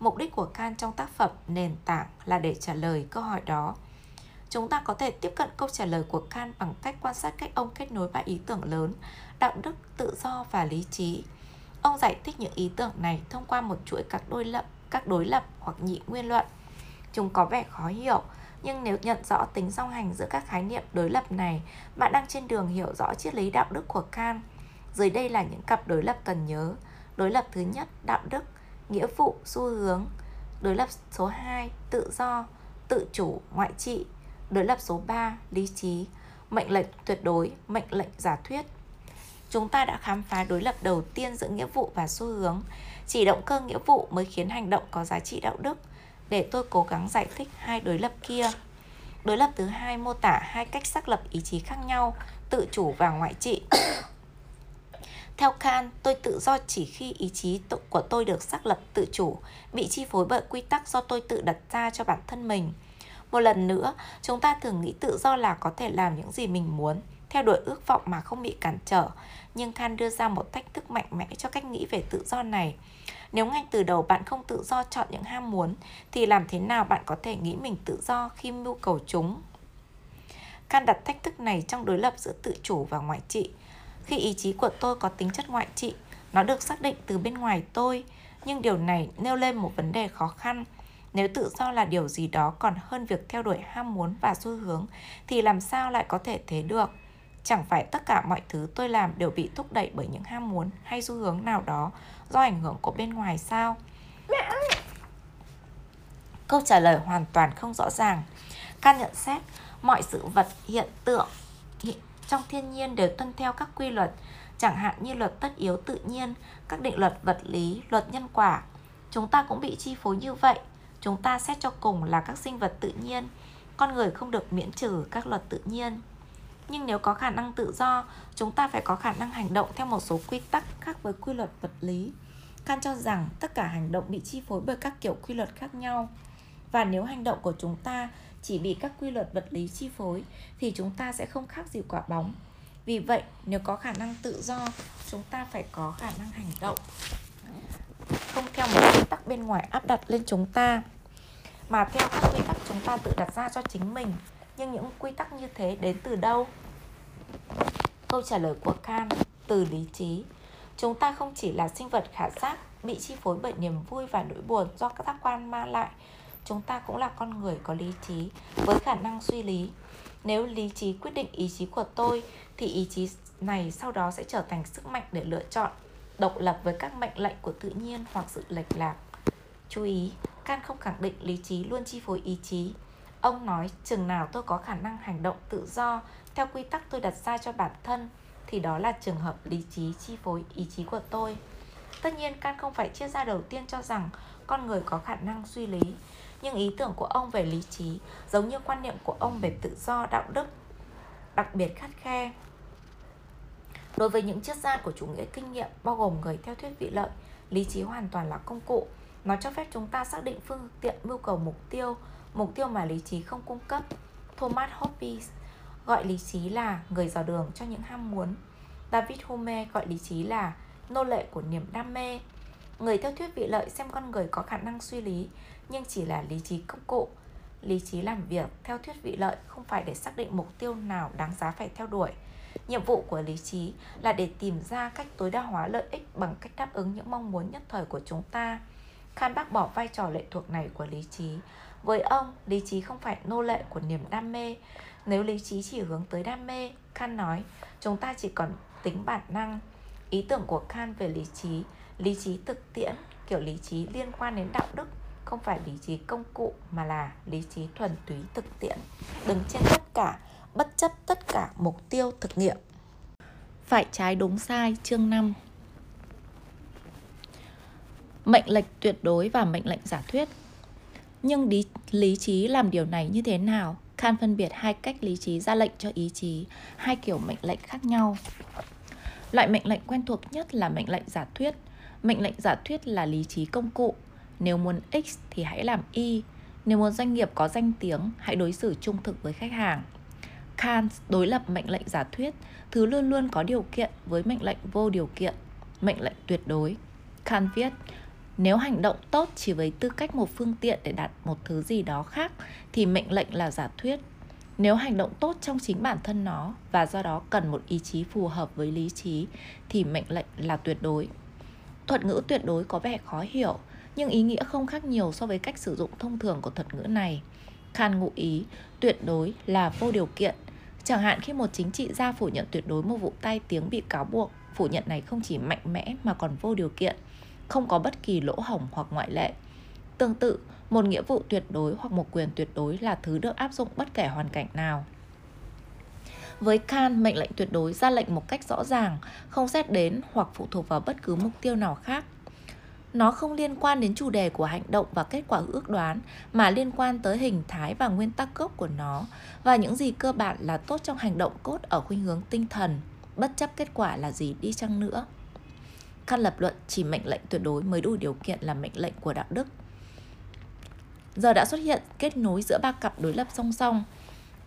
Mục đích của Can trong tác phẩm Nền tảng là để trả lời câu hỏi đó. Chúng ta có thể tiếp cận câu trả lời của Can bằng cách quan sát cách ông kết nối ba ý tưởng lớn, đạo đức, tự do và lý trí. Ông giải thích những ý tưởng này thông qua một chuỗi các đối lập, các đối lập hoặc nhị nguyên luận. Chúng có vẻ khó hiểu, nhưng nếu nhận rõ tính song hành giữa các khái niệm đối lập này, bạn đang trên đường hiểu rõ triết lý đạo đức của Kant. Dưới đây là những cặp đối lập cần nhớ. Đối lập thứ nhất, đạo đức, nghĩa vụ, xu hướng. Đối lập số 2, tự do, tự chủ, ngoại trị. Đối lập số 3, lý trí, mệnh lệnh tuyệt đối, mệnh lệnh giả thuyết. Chúng ta đã khám phá đối lập đầu tiên giữa nghĩa vụ và xu hướng. Chỉ động cơ nghĩa vụ mới khiến hành động có giá trị đạo đức. Để tôi cố gắng giải thích hai đối lập kia. Đối lập thứ hai mô tả hai cách xác lập ý chí khác nhau, tự chủ và ngoại trị. Theo Kant, tôi tự do chỉ khi ý chí của tôi được xác lập tự chủ, bị chi phối bởi quy tắc do tôi tự đặt ra cho bản thân mình. Một lần nữa, chúng ta thường nghĩ tự do là có thể làm những gì mình muốn. theo đuổi ước vọng mà không bị cản trở. Nhưng Kant đưa ra một thách thức mạnh mẽ cho cách nghĩ về tự do này. Nếu ngay từ đầu bạn không tự do chọn những ham muốn, thì làm thế nào bạn có thể nghĩ mình tự do khi mưu cầu chúng? Can đặt thách thức này trong đối lập giữa tự chủ và ngoại trị. Khi ý chí của tôi có tính chất ngoại trị, nó được xác định từ bên ngoài tôi, nhưng điều này nêu lên một vấn đề khó khăn. Nếu tự do là điều gì đó còn hơn việc theo đuổi ham muốn và xu hướng, thì làm sao lại có thể thế được? Chẳng phải tất cả mọi thứ tôi làm đều bị thúc đẩy bởi những ham muốn hay xu hướng nào đó do ảnh hưởng của bên ngoài sao? Câu trả lời hoàn toàn không rõ ràng. Can nhận xét mọi sự vật hiện tượng trong thiên nhiên đều tuân theo các quy luật, chẳng hạn như luật tất yếu tự nhiên, các định luật vật lý, luật nhân quả. Chúng ta cũng bị chi phối như vậy. Chúng ta xét cho cùng là các sinh vật tự nhiên, con người không được miễn trừ các luật tự nhiên. Nhưng nếu có khả năng tự do, chúng ta phải có khả năng hành động theo một số quy tắc khác với quy luật vật lý. Kant cho rằng tất cả hành động bị chi phối bởi các kiểu quy luật khác nhau. Và nếu hành động của chúng ta chỉ bị các quy luật vật lý chi phối thì chúng ta sẽ không khác gì quả bóng. Vì vậy, nếu có khả năng tự do, chúng ta phải có khả năng hành động không theo một quy tắc bên ngoài áp đặt lên chúng ta mà theo các quy tắc chúng ta tự đặt ra cho chính mình nhưng những quy tắc như thế đến từ đâu câu trả lời của Kant từ lý trí chúng ta không chỉ là sinh vật khả giác bị chi phối bởi niềm vui và nỗi buồn do các giác quan mang lại chúng ta cũng là con người có lý trí với khả năng suy lý nếu lý trí quyết định ý chí của tôi thì ý chí này sau đó sẽ trở thành sức mạnh để lựa chọn độc lập với các mệnh lệnh của tự nhiên hoặc sự lệch lạc. Chú ý, Kant không khẳng định lý trí luôn chi phối ý chí. Ông nói chừng nào tôi có khả năng hành động tự do theo quy tắc tôi đặt ra cho bản thân thì đó là trường hợp lý trí chi phối ý chí của tôi. Tất nhiên Kant không phải chia ra đầu tiên cho rằng con người có khả năng suy lý, nhưng ý tưởng của ông về lý trí giống như quan niệm của ông về tự do đạo đức đặc biệt khắt khe Đối với những triết gia của chủ nghĩa kinh nghiệm bao gồm người theo thuyết vị lợi, lý trí hoàn toàn là công cụ. Nó cho phép chúng ta xác định phương tiện mưu cầu mục tiêu, mục tiêu mà lý trí không cung cấp. Thomas Hobbes gọi lý trí là người dò đường cho những ham muốn. David Hume gọi lý trí là nô lệ của niềm đam mê. Người theo thuyết vị lợi xem con người có khả năng suy lý, nhưng chỉ là lý trí công cụ. Lý trí làm việc theo thuyết vị lợi không phải để xác định mục tiêu nào đáng giá phải theo đuổi, Nhiệm vụ của lý trí là để tìm ra cách tối đa hóa lợi ích bằng cách đáp ứng những mong muốn nhất thời của chúng ta. Khan bác bỏ vai trò lệ thuộc này của lý trí. Với ông, lý trí không phải nô lệ của niềm đam mê. Nếu lý trí chỉ hướng tới đam mê, Khan nói, chúng ta chỉ còn tính bản năng. Ý tưởng của Khan về lý trí, lý trí thực tiễn, kiểu lý trí liên quan đến đạo đức, không phải lý trí công cụ mà là lý trí thuần túy thực tiễn, đứng trên tất cả bất chấp tất cả mục tiêu thực nghiệm. Phải trái đúng sai chương 5 Mệnh lệnh tuyệt đối và mệnh lệnh giả thuyết nhưng lý, lý trí làm điều này như thế nào? Kant phân biệt hai cách lý trí ra lệnh cho ý chí, hai kiểu mệnh lệnh khác nhau. Loại mệnh lệnh quen thuộc nhất là mệnh lệnh giả thuyết. Mệnh lệnh giả thuyết là lý trí công cụ. Nếu muốn X thì hãy làm Y. Nếu muốn doanh nghiệp có danh tiếng, hãy đối xử trung thực với khách hàng. Kant đối lập mệnh lệnh giả thuyết, thứ luôn luôn có điều kiện với mệnh lệnh vô điều kiện, mệnh lệnh tuyệt đối. Kant viết, nếu hành động tốt chỉ với tư cách một phương tiện để đạt một thứ gì đó khác thì mệnh lệnh là giả thuyết. Nếu hành động tốt trong chính bản thân nó và do đó cần một ý chí phù hợp với lý trí thì mệnh lệnh là tuyệt đối. Thuật ngữ tuyệt đối có vẻ khó hiểu, nhưng ý nghĩa không khác nhiều so với cách sử dụng thông thường của thuật ngữ này. Khan ngụ ý tuyệt đối là vô điều kiện Chẳng hạn khi một chính trị gia phủ nhận tuyệt đối một vụ tai tiếng bị cáo buộc, phủ nhận này không chỉ mạnh mẽ mà còn vô điều kiện, không có bất kỳ lỗ hổng hoặc ngoại lệ. Tương tự, một nghĩa vụ tuyệt đối hoặc một quyền tuyệt đối là thứ được áp dụng bất kể hoàn cảnh nào. Với Kant, mệnh lệnh tuyệt đối ra lệnh một cách rõ ràng, không xét đến hoặc phụ thuộc vào bất cứ mục tiêu nào khác nó không liên quan đến chủ đề của hành động và kết quả ước đoán mà liên quan tới hình thái và nguyên tắc gốc của nó và những gì cơ bản là tốt trong hành động cốt ở khuynh hướng tinh thần bất chấp kết quả là gì đi chăng nữa căn lập luận chỉ mệnh lệnh tuyệt đối mới đủ điều kiện là mệnh lệnh của đạo đức giờ đã xuất hiện kết nối giữa ba cặp đối lập song song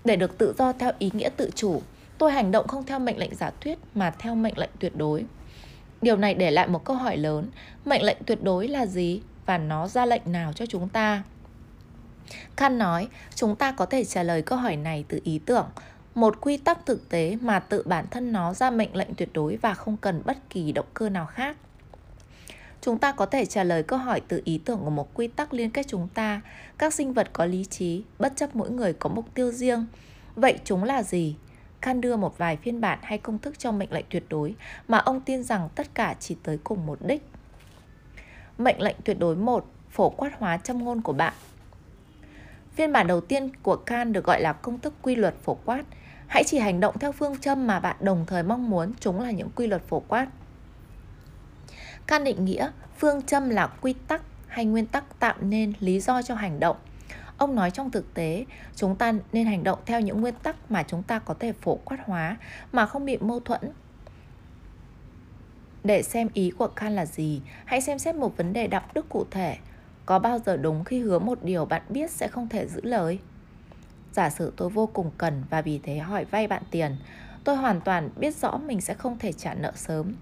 để được tự do theo ý nghĩa tự chủ Tôi hành động không theo mệnh lệnh giả thuyết mà theo mệnh lệnh tuyệt đối. Điều này để lại một câu hỏi lớn, mệnh lệnh tuyệt đối là gì và nó ra lệnh nào cho chúng ta? Khan nói, chúng ta có thể trả lời câu hỏi này từ ý tưởng, một quy tắc thực tế mà tự bản thân nó ra mệnh lệnh tuyệt đối và không cần bất kỳ động cơ nào khác. Chúng ta có thể trả lời câu hỏi từ ý tưởng của một quy tắc liên kết chúng ta. Các sinh vật có lý trí, bất chấp mỗi người có mục tiêu riêng. Vậy chúng là gì? Khan đưa một vài phiên bản hay công thức cho mệnh lệnh tuyệt đối mà ông tin rằng tất cả chỉ tới cùng một đích. Mệnh lệnh tuyệt đối 1. Phổ quát hóa châm ngôn của bạn Phiên bản đầu tiên của Khan được gọi là công thức quy luật phổ quát. Hãy chỉ hành động theo phương châm mà bạn đồng thời mong muốn chúng là những quy luật phổ quát. Can định nghĩa phương châm là quy tắc hay nguyên tắc tạo nên lý do cho hành động. Ông nói trong thực tế, chúng ta nên hành động theo những nguyên tắc mà chúng ta có thể phổ quát hóa mà không bị mâu thuẫn. Để xem ý của Khan là gì, hãy xem xét một vấn đề đạo đức cụ thể. Có bao giờ đúng khi hứa một điều bạn biết sẽ không thể giữ lời? Giả sử tôi vô cùng cần và vì thế hỏi vay bạn tiền, tôi hoàn toàn biết rõ mình sẽ không thể trả nợ sớm.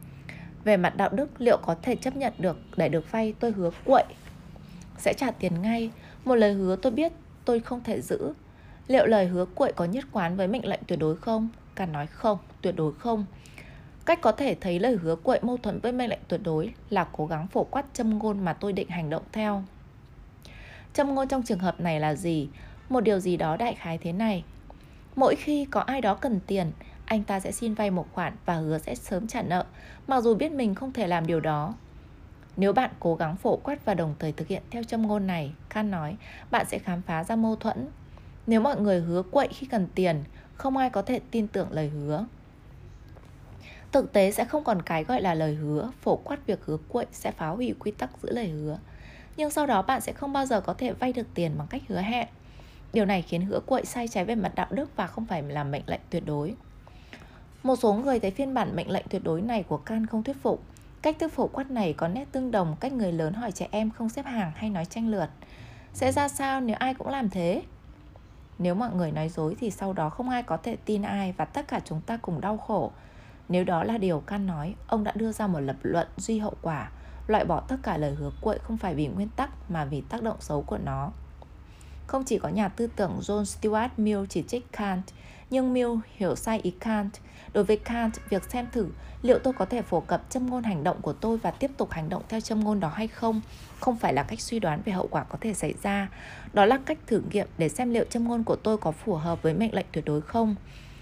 Về mặt đạo đức, liệu có thể chấp nhận được để được vay tôi hứa quậy sẽ trả tiền ngay, một lời hứa tôi biết tôi không thể giữ. Liệu lời hứa quậy có nhất quán với mệnh lệnh tuyệt đối không? Càng nói không, tuyệt đối không. Cách có thể thấy lời hứa quậy mâu thuẫn với mệnh lệnh tuyệt đối là cố gắng phổ quát châm ngôn mà tôi định hành động theo. Châm ngôn trong trường hợp này là gì? Một điều gì đó đại khái thế này. Mỗi khi có ai đó cần tiền, anh ta sẽ xin vay một khoản và hứa sẽ sớm trả nợ, mặc dù biết mình không thể làm điều đó. Nếu bạn cố gắng phổ quát và đồng thời thực hiện theo châm ngôn này, Khan nói, bạn sẽ khám phá ra mâu thuẫn. Nếu mọi người hứa quậy khi cần tiền, không ai có thể tin tưởng lời hứa. Thực tế sẽ không còn cái gọi là lời hứa, phổ quát việc hứa quậy sẽ phá hủy quy tắc giữ lời hứa. Nhưng sau đó bạn sẽ không bao giờ có thể vay được tiền bằng cách hứa hẹn. Điều này khiến hứa quậy sai trái về mặt đạo đức và không phải là mệnh lệnh tuyệt đối. Một số người thấy phiên bản mệnh lệnh tuyệt đối này của Can không thuyết phục. Cách thức phổ quát này có nét tương đồng cách người lớn hỏi trẻ em không xếp hàng hay nói tranh lượt. Sẽ ra sao nếu ai cũng làm thế? Nếu mọi người nói dối thì sau đó không ai có thể tin ai và tất cả chúng ta cùng đau khổ. Nếu đó là điều Can nói, ông đã đưa ra một lập luận duy hậu quả, loại bỏ tất cả lời hứa quậy không phải vì nguyên tắc mà vì tác động xấu của nó. Không chỉ có nhà tư tưởng John Stuart Mill chỉ trích Kant, nhưng Mill hiểu sai ý Kant. Đối với Kant, việc xem thử liệu tôi có thể phổ cập châm ngôn hành động của tôi và tiếp tục hành động theo châm ngôn đó hay không, không phải là cách suy đoán về hậu quả có thể xảy ra. Đó là cách thử nghiệm để xem liệu châm ngôn của tôi có phù hợp với mệnh lệnh tuyệt đối không.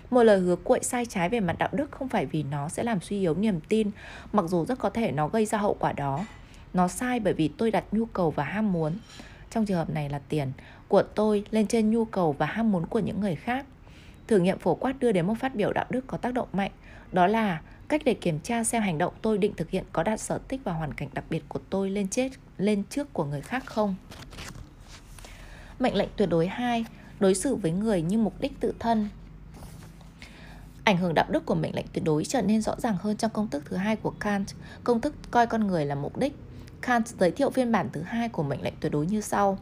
Một lời hứa cuội sai trái về mặt đạo đức không phải vì nó sẽ làm suy yếu niềm tin, mặc dù rất có thể nó gây ra hậu quả đó. Nó sai bởi vì tôi đặt nhu cầu và ham muốn. Trong trường hợp này là tiền của tôi lên trên nhu cầu và ham muốn của những người khác. Thử nghiệm phổ quát đưa đến một phát biểu đạo đức có tác động mạnh, đó là cách để kiểm tra xem hành động tôi định thực hiện có đạt sở thích và hoàn cảnh đặc biệt của tôi lên chết lên trước của người khác không. Mệnh lệnh tuyệt đối 2, đối xử với người như mục đích tự thân. Ảnh hưởng đạo đức của mệnh lệnh tuyệt đối trở nên rõ ràng hơn trong công thức thứ hai của Kant, công thức coi con người là mục đích. Kant giới thiệu phiên bản thứ hai của mệnh lệnh tuyệt đối như sau: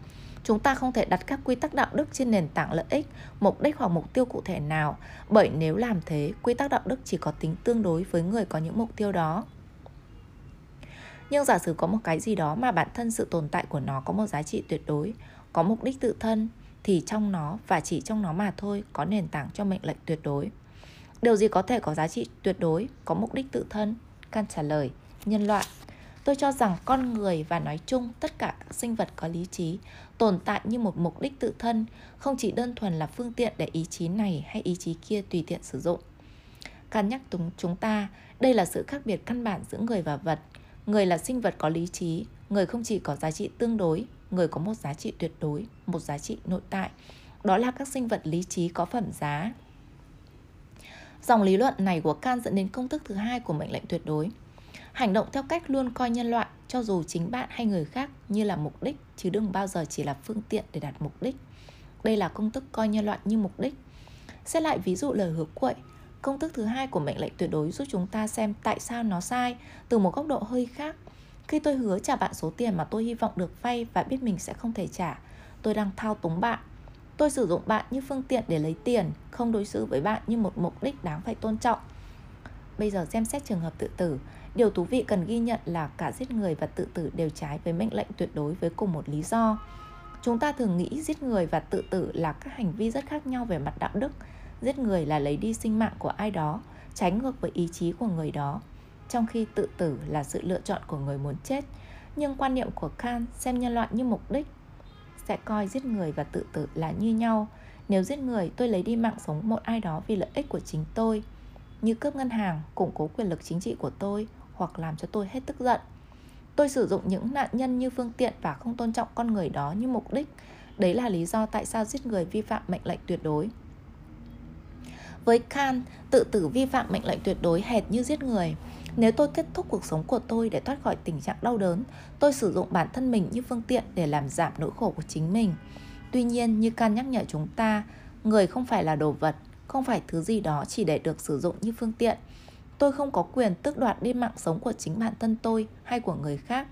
Chúng ta không thể đặt các quy tắc đạo đức trên nền tảng lợi ích, mục đích hoặc mục tiêu cụ thể nào, bởi nếu làm thế, quy tắc đạo đức chỉ có tính tương đối với người có những mục tiêu đó. Nhưng giả sử có một cái gì đó mà bản thân sự tồn tại của nó có một giá trị tuyệt đối, có mục đích tự thân, thì trong nó và chỉ trong nó mà thôi có nền tảng cho mệnh lệnh tuyệt đối. Điều gì có thể có giá trị tuyệt đối, có mục đích tự thân? Can trả lời, nhân loại. Tôi cho rằng con người và nói chung tất cả các sinh vật có lý trí tồn tại như một mục đích tự thân, không chỉ đơn thuần là phương tiện để ý chí này hay ý chí kia tùy tiện sử dụng. Can nhắc chúng ta, đây là sự khác biệt căn bản giữa người và vật. Người là sinh vật có lý trí, người không chỉ có giá trị tương đối, người có một giá trị tuyệt đối, một giá trị nội tại. Đó là các sinh vật lý trí có phẩm giá. Dòng lý luận này của Can dẫn đến công thức thứ hai của mệnh lệnh tuyệt đối. Hành động theo cách luôn coi nhân loại, cho dù chính bạn hay người khác, như là mục đích, chứ đừng bao giờ chỉ là phương tiện để đạt mục đích. Đây là công thức coi nhân loại như mục đích. Xét lại ví dụ lời hứa quậy, công thức thứ hai của mệnh lệnh tuyệt đối giúp chúng ta xem tại sao nó sai từ một góc độ hơi khác. Khi tôi hứa trả bạn số tiền mà tôi hy vọng được vay và biết mình sẽ không thể trả, tôi đang thao túng bạn. Tôi sử dụng bạn như phương tiện để lấy tiền, không đối xử với bạn như một mục đích đáng phải tôn trọng. Bây giờ xem xét trường hợp tự tử. Điều thú vị cần ghi nhận là cả giết người và tự tử đều trái với mệnh lệnh tuyệt đối với cùng một lý do. Chúng ta thường nghĩ giết người và tự tử là các hành vi rất khác nhau về mặt đạo đức. Giết người là lấy đi sinh mạng của ai đó, trái ngược với ý chí của người đó, trong khi tự tử là sự lựa chọn của người muốn chết. Nhưng quan niệm của Kant xem nhân loại như mục đích sẽ coi giết người và tự tử là như nhau. Nếu giết người, tôi lấy đi mạng sống một ai đó vì lợi ích của chính tôi, như cướp ngân hàng, củng cố quyền lực chính trị của tôi hoặc làm cho tôi hết tức giận. Tôi sử dụng những nạn nhân như phương tiện và không tôn trọng con người đó như mục đích. Đấy là lý do tại sao giết người vi phạm mệnh lệnh tuyệt đối. Với Kant, tự tử vi phạm mệnh lệnh tuyệt đối hệt như giết người. Nếu tôi kết thúc cuộc sống của tôi để thoát khỏi tình trạng đau đớn, tôi sử dụng bản thân mình như phương tiện để làm giảm nỗi khổ của chính mình. Tuy nhiên, như Kant nhắc nhở chúng ta, người không phải là đồ vật, không phải thứ gì đó chỉ để được sử dụng như phương tiện. Tôi không có quyền tước đoạt đi mạng sống của chính bản thân tôi hay của người khác.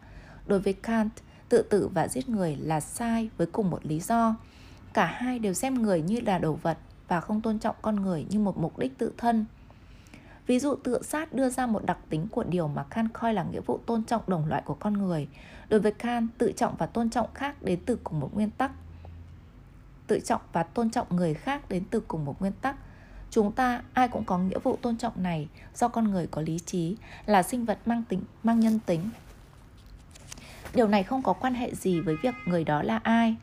Đối với Kant, tự tử và giết người là sai với cùng một lý do. Cả hai đều xem người như là đồ vật và không tôn trọng con người như một mục đích tự thân. Ví dụ tự sát đưa ra một đặc tính của điều mà Kant coi là nghĩa vụ tôn trọng đồng loại của con người. Đối với Kant, tự trọng và tôn trọng khác đến từ cùng một nguyên tắc. Tự trọng và tôn trọng người khác đến từ cùng một nguyên tắc. Chúng ta ai cũng có nghĩa vụ tôn trọng này do con người có lý trí, là sinh vật mang tính mang nhân tính. Điều này không có quan hệ gì với việc người đó là ai.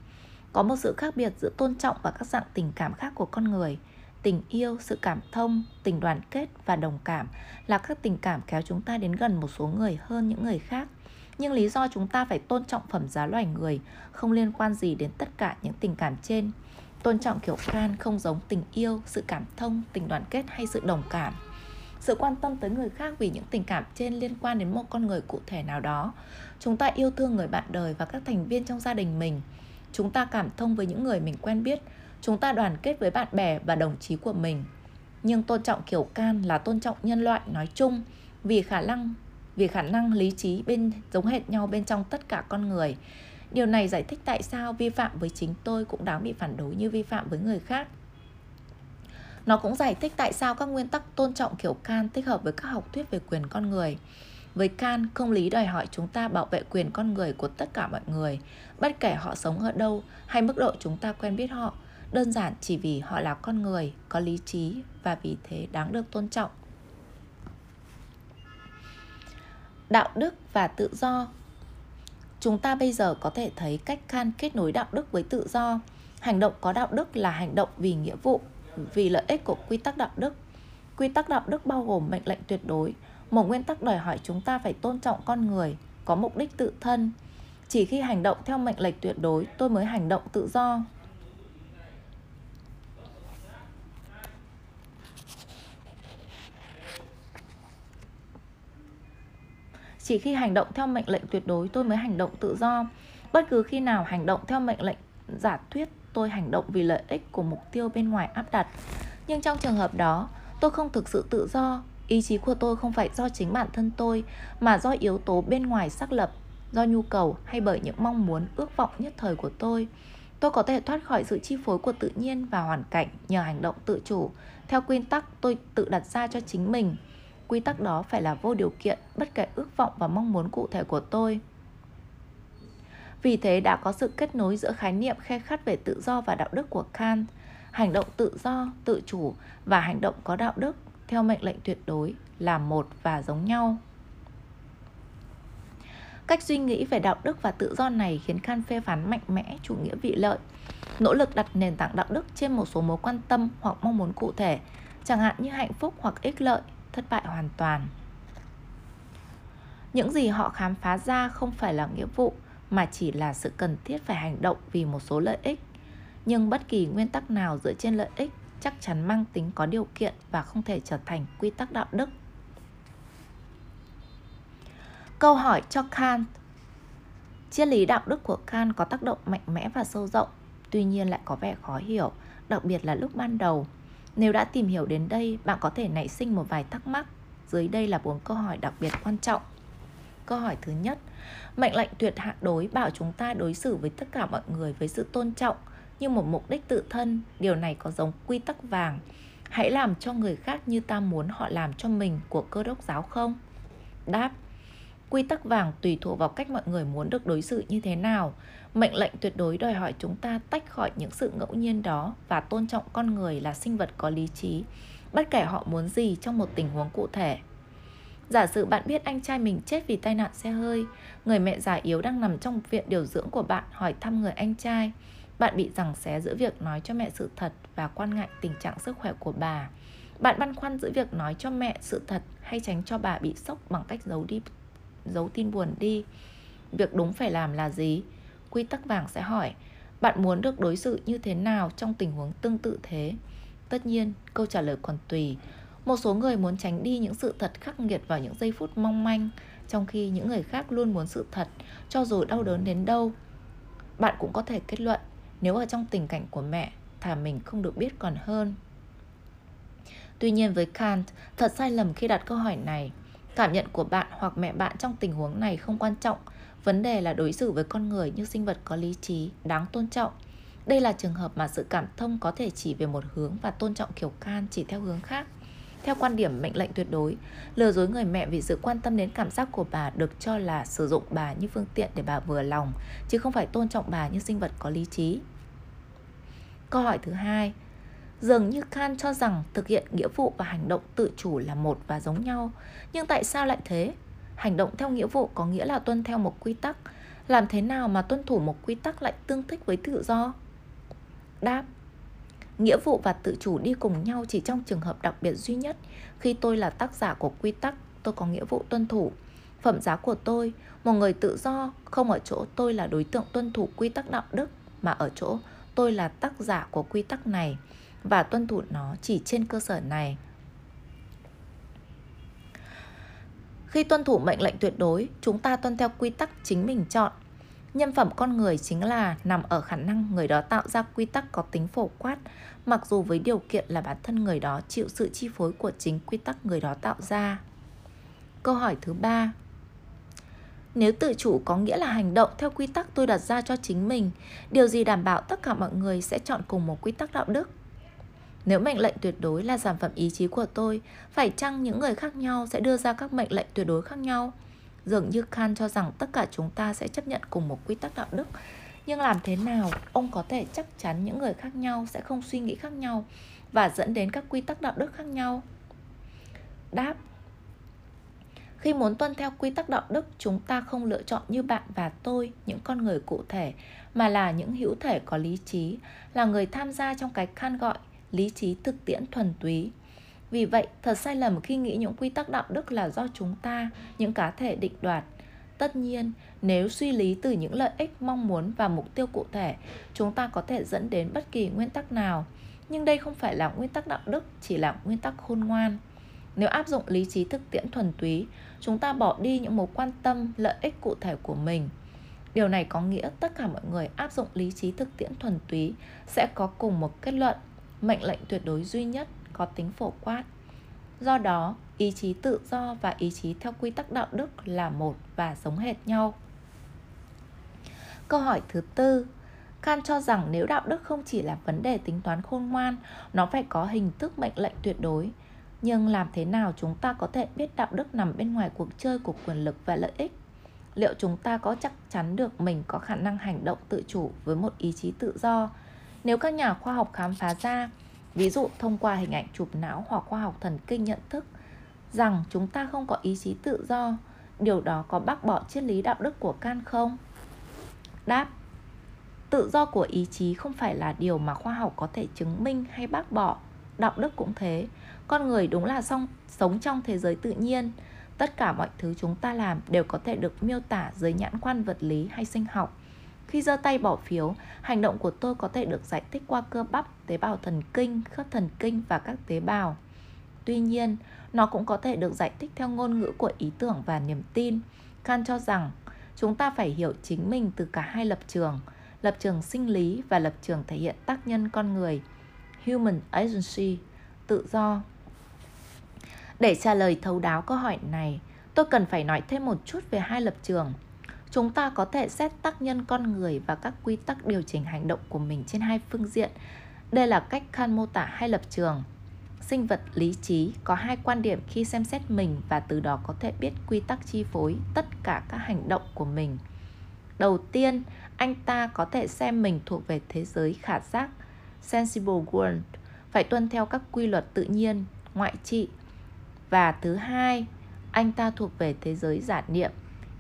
Có một sự khác biệt giữa tôn trọng và các dạng tình cảm khác của con người – tình yêu sự cảm thông tình đoàn kết và đồng cảm là các tình cảm kéo chúng ta đến gần một số người hơn những người khác nhưng lý do chúng ta phải tôn trọng phẩm giá loài người không liên quan gì đến tất cả những tình cảm trên tôn trọng kiểu can không giống tình yêu, sự cảm thông, tình đoàn kết hay sự đồng cảm. Sự quan tâm tới người khác vì những tình cảm trên liên quan đến một con người cụ thể nào đó. Chúng ta yêu thương người bạn đời và các thành viên trong gia đình mình. Chúng ta cảm thông với những người mình quen biết. Chúng ta đoàn kết với bạn bè và đồng chí của mình. Nhưng tôn trọng kiểu can là tôn trọng nhân loại nói chung, vì khả năng, vì khả năng lý trí bên, giống hệt nhau bên trong tất cả con người điều này giải thích tại sao vi phạm với chính tôi cũng đáng bị phản đối như vi phạm với người khác. Nó cũng giải thích tại sao các nguyên tắc tôn trọng kiểu can thích hợp với các học thuyết về quyền con người. Với Can, công lý đòi hỏi chúng ta bảo vệ quyền con người của tất cả mọi người, bất kể họ sống ở đâu hay mức độ chúng ta quen biết họ. Đơn giản chỉ vì họ là con người có lý trí và vì thế đáng được tôn trọng. Đạo đức và tự do chúng ta bây giờ có thể thấy cách khan kết nối đạo đức với tự do. Hành động có đạo đức là hành động vì nghĩa vụ, vì lợi ích của quy tắc đạo đức. Quy tắc đạo đức bao gồm mệnh lệnh tuyệt đối, một nguyên tắc đòi hỏi chúng ta phải tôn trọng con người, có mục đích tự thân. Chỉ khi hành động theo mệnh lệnh tuyệt đối, tôi mới hành động tự do. Chỉ khi hành động theo mệnh lệnh tuyệt đối tôi mới hành động tự do. Bất cứ khi nào hành động theo mệnh lệnh giả thuyết tôi hành động vì lợi ích của mục tiêu bên ngoài áp đặt. Nhưng trong trường hợp đó, tôi không thực sự tự do. Ý chí của tôi không phải do chính bản thân tôi mà do yếu tố bên ngoài xác lập, do nhu cầu hay bởi những mong muốn ước vọng nhất thời của tôi. Tôi có thể thoát khỏi sự chi phối của tự nhiên và hoàn cảnh nhờ hành động tự chủ theo quy tắc tôi tự đặt ra cho chính mình quy tắc đó phải là vô điều kiện bất kể ước vọng và mong muốn cụ thể của tôi. Vì thế đã có sự kết nối giữa khái niệm khe khắt về tự do và đạo đức của Kant hành động tự do tự chủ và hành động có đạo đức theo mệnh lệnh tuyệt đối là một và giống nhau. Cách suy nghĩ về đạo đức và tự do này khiến Kant phê phán mạnh mẽ chủ nghĩa vị lợi, nỗ lực đặt nền tảng đạo đức trên một số mối quan tâm hoặc mong muốn cụ thể, chẳng hạn như hạnh phúc hoặc ích lợi, thất bại hoàn toàn. Những gì họ khám phá ra không phải là nghĩa vụ, mà chỉ là sự cần thiết phải hành động vì một số lợi ích. Nhưng bất kỳ nguyên tắc nào dựa trên lợi ích chắc chắn mang tính có điều kiện và không thể trở thành quy tắc đạo đức. Câu hỏi cho kant. Triết lý đạo đức của kant có tác động mạnh mẽ và sâu rộng, tuy nhiên lại có vẻ khó hiểu, đặc biệt là lúc ban đầu nếu đã tìm hiểu đến đây, bạn có thể nảy sinh một vài thắc mắc. Dưới đây là bốn câu hỏi đặc biệt quan trọng. Câu hỏi thứ nhất, mệnh lệnh tuyệt hạ đối bảo chúng ta đối xử với tất cả mọi người với sự tôn trọng, như một mục đích tự thân, điều này có giống quy tắc vàng. Hãy làm cho người khác như ta muốn họ làm cho mình của cơ đốc giáo không? Đáp, quy tắc vàng tùy thuộc vào cách mọi người muốn được đối xử như thế nào. Mệnh lệnh tuyệt đối đòi hỏi chúng ta tách khỏi những sự ngẫu nhiên đó và tôn trọng con người là sinh vật có lý trí, bất kể họ muốn gì trong một tình huống cụ thể. Giả sử bạn biết anh trai mình chết vì tai nạn xe hơi, người mẹ già yếu đang nằm trong viện điều dưỡng của bạn hỏi thăm người anh trai. Bạn bị giằng xé giữa việc nói cho mẹ sự thật và quan ngại tình trạng sức khỏe của bà. Bạn băn khoăn giữa việc nói cho mẹ sự thật hay tránh cho bà bị sốc bằng cách giấu đi giấu tin buồn đi. Việc đúng phải làm là gì? Quy tắc vàng sẽ hỏi, bạn muốn được đối xử như thế nào trong tình huống tương tự thế? Tất nhiên, câu trả lời còn tùy. Một số người muốn tránh đi những sự thật khắc nghiệt vào những giây phút mong manh, trong khi những người khác luôn muốn sự thật, cho dù đau đớn đến đâu. Bạn cũng có thể kết luận, nếu ở trong tình cảnh của mẹ, thà mình không được biết còn hơn. Tuy nhiên với Kant, thật sai lầm khi đặt câu hỏi này. Cảm nhận của bạn hoặc mẹ bạn trong tình huống này không quan trọng. Vấn đề là đối xử với con người như sinh vật có lý trí, đáng tôn trọng. Đây là trường hợp mà sự cảm thông có thể chỉ về một hướng và tôn trọng kiểu can chỉ theo hướng khác. Theo quan điểm mệnh lệnh tuyệt đối, lừa dối người mẹ vì sự quan tâm đến cảm giác của bà được cho là sử dụng bà như phương tiện để bà vừa lòng, chứ không phải tôn trọng bà như sinh vật có lý trí. Câu hỏi thứ hai, Dường như Kant cho rằng thực hiện nghĩa vụ và hành động tự chủ là một và giống nhau. Nhưng tại sao lại thế? Hành động theo nghĩa vụ có nghĩa là tuân theo một quy tắc. Làm thế nào mà tuân thủ một quy tắc lại tương thích với tự do? Đáp Nghĩa vụ và tự chủ đi cùng nhau chỉ trong trường hợp đặc biệt duy nhất. Khi tôi là tác giả của quy tắc, tôi có nghĩa vụ tuân thủ. Phẩm giá của tôi, một người tự do, không ở chỗ tôi là đối tượng tuân thủ quy tắc đạo đức, mà ở chỗ tôi là tác giả của quy tắc này và tuân thủ nó chỉ trên cơ sở này. Khi tuân thủ mệnh lệnh tuyệt đối, chúng ta tuân theo quy tắc chính mình chọn. Nhân phẩm con người chính là nằm ở khả năng người đó tạo ra quy tắc có tính phổ quát, mặc dù với điều kiện là bản thân người đó chịu sự chi phối của chính quy tắc người đó tạo ra. Câu hỏi thứ ba nếu tự chủ có nghĩa là hành động theo quy tắc tôi đặt ra cho chính mình, điều gì đảm bảo tất cả mọi người sẽ chọn cùng một quy tắc đạo đức? Nếu mệnh lệnh tuyệt đối là sản phẩm ý chí của tôi, phải chăng những người khác nhau sẽ đưa ra các mệnh lệnh tuyệt đối khác nhau? Dường như Kant cho rằng tất cả chúng ta sẽ chấp nhận cùng một quy tắc đạo đức. Nhưng làm thế nào ông có thể chắc chắn những người khác nhau sẽ không suy nghĩ khác nhau và dẫn đến các quy tắc đạo đức khác nhau? Đáp khi muốn tuân theo quy tắc đạo đức, chúng ta không lựa chọn như bạn và tôi, những con người cụ thể, mà là những hữu thể có lý trí, là người tham gia trong cái khan gọi lý trí thực tiễn thuần túy. Vì vậy, thật sai lầm khi nghĩ những quy tắc đạo đức là do chúng ta, những cá thể định đoạt. Tất nhiên, nếu suy lý từ những lợi ích mong muốn và mục tiêu cụ thể, chúng ta có thể dẫn đến bất kỳ nguyên tắc nào. Nhưng đây không phải là nguyên tắc đạo đức, chỉ là nguyên tắc khôn ngoan. Nếu áp dụng lý trí thực tiễn thuần túy, chúng ta bỏ đi những mối quan tâm, lợi ích cụ thể của mình. Điều này có nghĩa tất cả mọi người áp dụng lý trí thực tiễn thuần túy sẽ có cùng một kết luận mệnh lệnh tuyệt đối duy nhất có tính phổ quát. Do đó, ý chí tự do và ý chí theo quy tắc đạo đức là một và giống hệt nhau. Câu hỏi thứ tư, Kant cho rằng nếu đạo đức không chỉ là vấn đề tính toán khôn ngoan, nó phải có hình thức mệnh lệnh tuyệt đối. Nhưng làm thế nào chúng ta có thể biết đạo đức nằm bên ngoài cuộc chơi của quyền lực và lợi ích? Liệu chúng ta có chắc chắn được mình có khả năng hành động tự chủ với một ý chí tự do nếu các nhà khoa học khám phá ra, ví dụ thông qua hình ảnh chụp não hoặc khoa học thần kinh nhận thức, rằng chúng ta không có ý chí tự do, điều đó có bác bỏ triết lý đạo đức của Kant không? Đáp Tự do của ý chí không phải là điều mà khoa học có thể chứng minh hay bác bỏ. Đạo đức cũng thế. Con người đúng là song, sống trong thế giới tự nhiên. Tất cả mọi thứ chúng ta làm đều có thể được miêu tả dưới nhãn quan vật lý hay sinh học. Khi giơ tay bỏ phiếu, hành động của tôi có thể được giải thích qua cơ bắp, tế bào thần kinh, khớp thần kinh và các tế bào. Tuy nhiên, nó cũng có thể được giải thích theo ngôn ngữ của ý tưởng và niềm tin. Kant cho rằng chúng ta phải hiểu chính mình từ cả hai lập trường, lập trường sinh lý và lập trường thể hiện tác nhân con người, human agency, tự do. Để trả lời thấu đáo câu hỏi này, tôi cần phải nói thêm một chút về hai lập trường Chúng ta có thể xét tác nhân con người và các quy tắc điều chỉnh hành động của mình trên hai phương diện. Đây là cách Kant mô tả hai lập trường. Sinh vật lý trí có hai quan điểm khi xem xét mình và từ đó có thể biết quy tắc chi phối tất cả các hành động của mình. Đầu tiên, anh ta có thể xem mình thuộc về thế giới khả giác, sensible world, phải tuân theo các quy luật tự nhiên, ngoại trị. Và thứ hai, anh ta thuộc về thế giới giả niệm,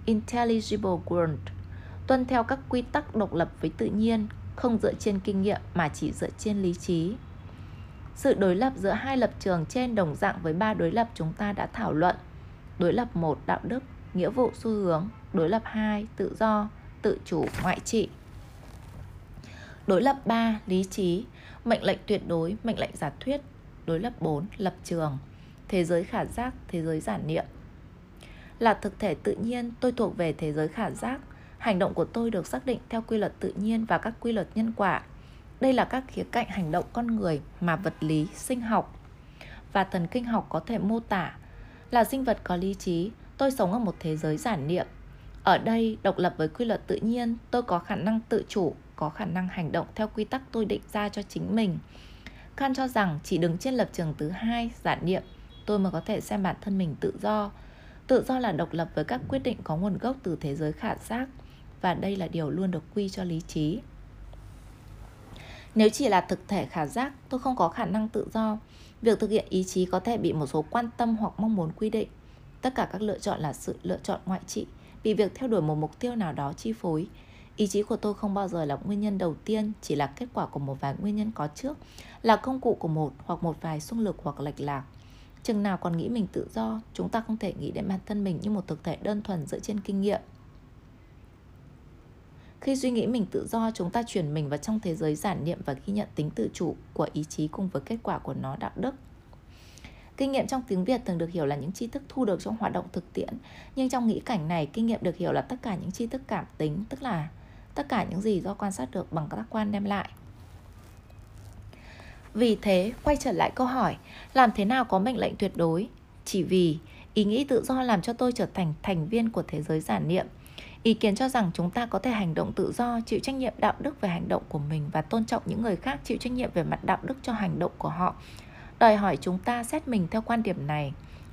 intelligible world, tuân theo các quy tắc độc lập với tự nhiên, không dựa trên kinh nghiệm mà chỉ dựa trên lý trí. Sự đối lập giữa hai lập trường trên đồng dạng với ba đối lập chúng ta đã thảo luận. Đối lập 1 đạo đức, nghĩa vụ xu hướng, đối lập 2 tự do, tự chủ, ngoại trị. Đối lập 3 lý trí, mệnh lệnh tuyệt đối, mệnh lệnh giả thuyết. Đối lập 4 lập trường, thế giới khả giác, thế giới giả niệm. Là thực thể tự nhiên, tôi thuộc về thế giới khả giác. Hành động của tôi được xác định theo quy luật tự nhiên và các quy luật nhân quả. Đây là các khía cạnh hành động con người mà vật lý, sinh học và thần kinh học có thể mô tả. Là sinh vật có lý trí, tôi sống ở một thế giới giả niệm. Ở đây, độc lập với quy luật tự nhiên, tôi có khả năng tự chủ, có khả năng hành động theo quy tắc tôi định ra cho chính mình. Kant cho rằng chỉ đứng trên lập trường thứ hai, giả niệm, tôi mới có thể xem bản thân mình tự do. Tự do là độc lập với các quyết định có nguồn gốc từ thế giới khả giác và đây là điều luôn được quy cho lý trí. Nếu chỉ là thực thể khả giác, tôi không có khả năng tự do. Việc thực hiện ý chí có thể bị một số quan tâm hoặc mong muốn quy định. Tất cả các lựa chọn là sự lựa chọn ngoại trị, bị việc theo đuổi một mục tiêu nào đó chi phối. Ý chí của tôi không bao giờ là nguyên nhân đầu tiên, chỉ là kết quả của một vài nguyên nhân có trước, là công cụ của một hoặc một vài xung lực hoặc lệch lạc. Chừng nào còn nghĩ mình tự do, chúng ta không thể nghĩ đến bản thân mình như một thực thể đơn thuần dựa trên kinh nghiệm. Khi suy nghĩ mình tự do, chúng ta chuyển mình vào trong thế giới giản niệm và ghi nhận tính tự chủ của ý chí cùng với kết quả của nó đạo đức. Kinh nghiệm trong tiếng Việt thường được hiểu là những tri thức thu được trong hoạt động thực tiễn, nhưng trong nghĩ cảnh này, kinh nghiệm được hiểu là tất cả những tri thức cảm tính, tức là tất cả những gì do quan sát được bằng các giác quan đem lại. Vì thế, quay trở lại câu hỏi, làm thế nào có mệnh lệnh tuyệt đối? Chỉ vì ý nghĩ tự do làm cho tôi trở thành thành viên của thế giới giả niệm. Ý kiến cho rằng chúng ta có thể hành động tự do, chịu trách nhiệm đạo đức về hành động của mình và tôn trọng những người khác chịu trách nhiệm về mặt đạo đức cho hành động của họ. Đòi hỏi chúng ta xét mình theo quan điểm này.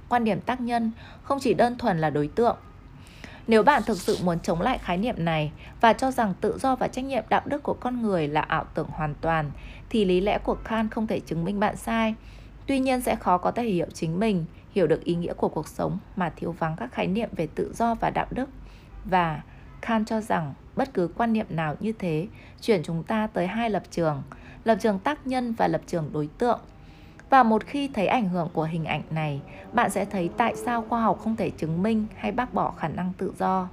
Quan điểm tác nhân không chỉ đơn thuần là đối tượng nếu bạn thực sự muốn chống lại khái niệm này và cho rằng tự do và trách nhiệm đạo đức của con người là ảo tưởng hoàn toàn, thì lý lẽ của Kant không thể chứng minh bạn sai. Tuy nhiên sẽ khó có thể hiểu chính mình, hiểu được ý nghĩa của cuộc sống mà thiếu vắng các khái niệm về tự do và đạo đức. Và Kant cho rằng bất cứ quan niệm nào như thế chuyển chúng ta tới hai lập trường, lập trường tác nhân và lập trường đối tượng. Và một khi thấy ảnh hưởng của hình ảnh này, bạn sẽ thấy tại sao khoa học không thể chứng minh hay bác bỏ khả năng tự do.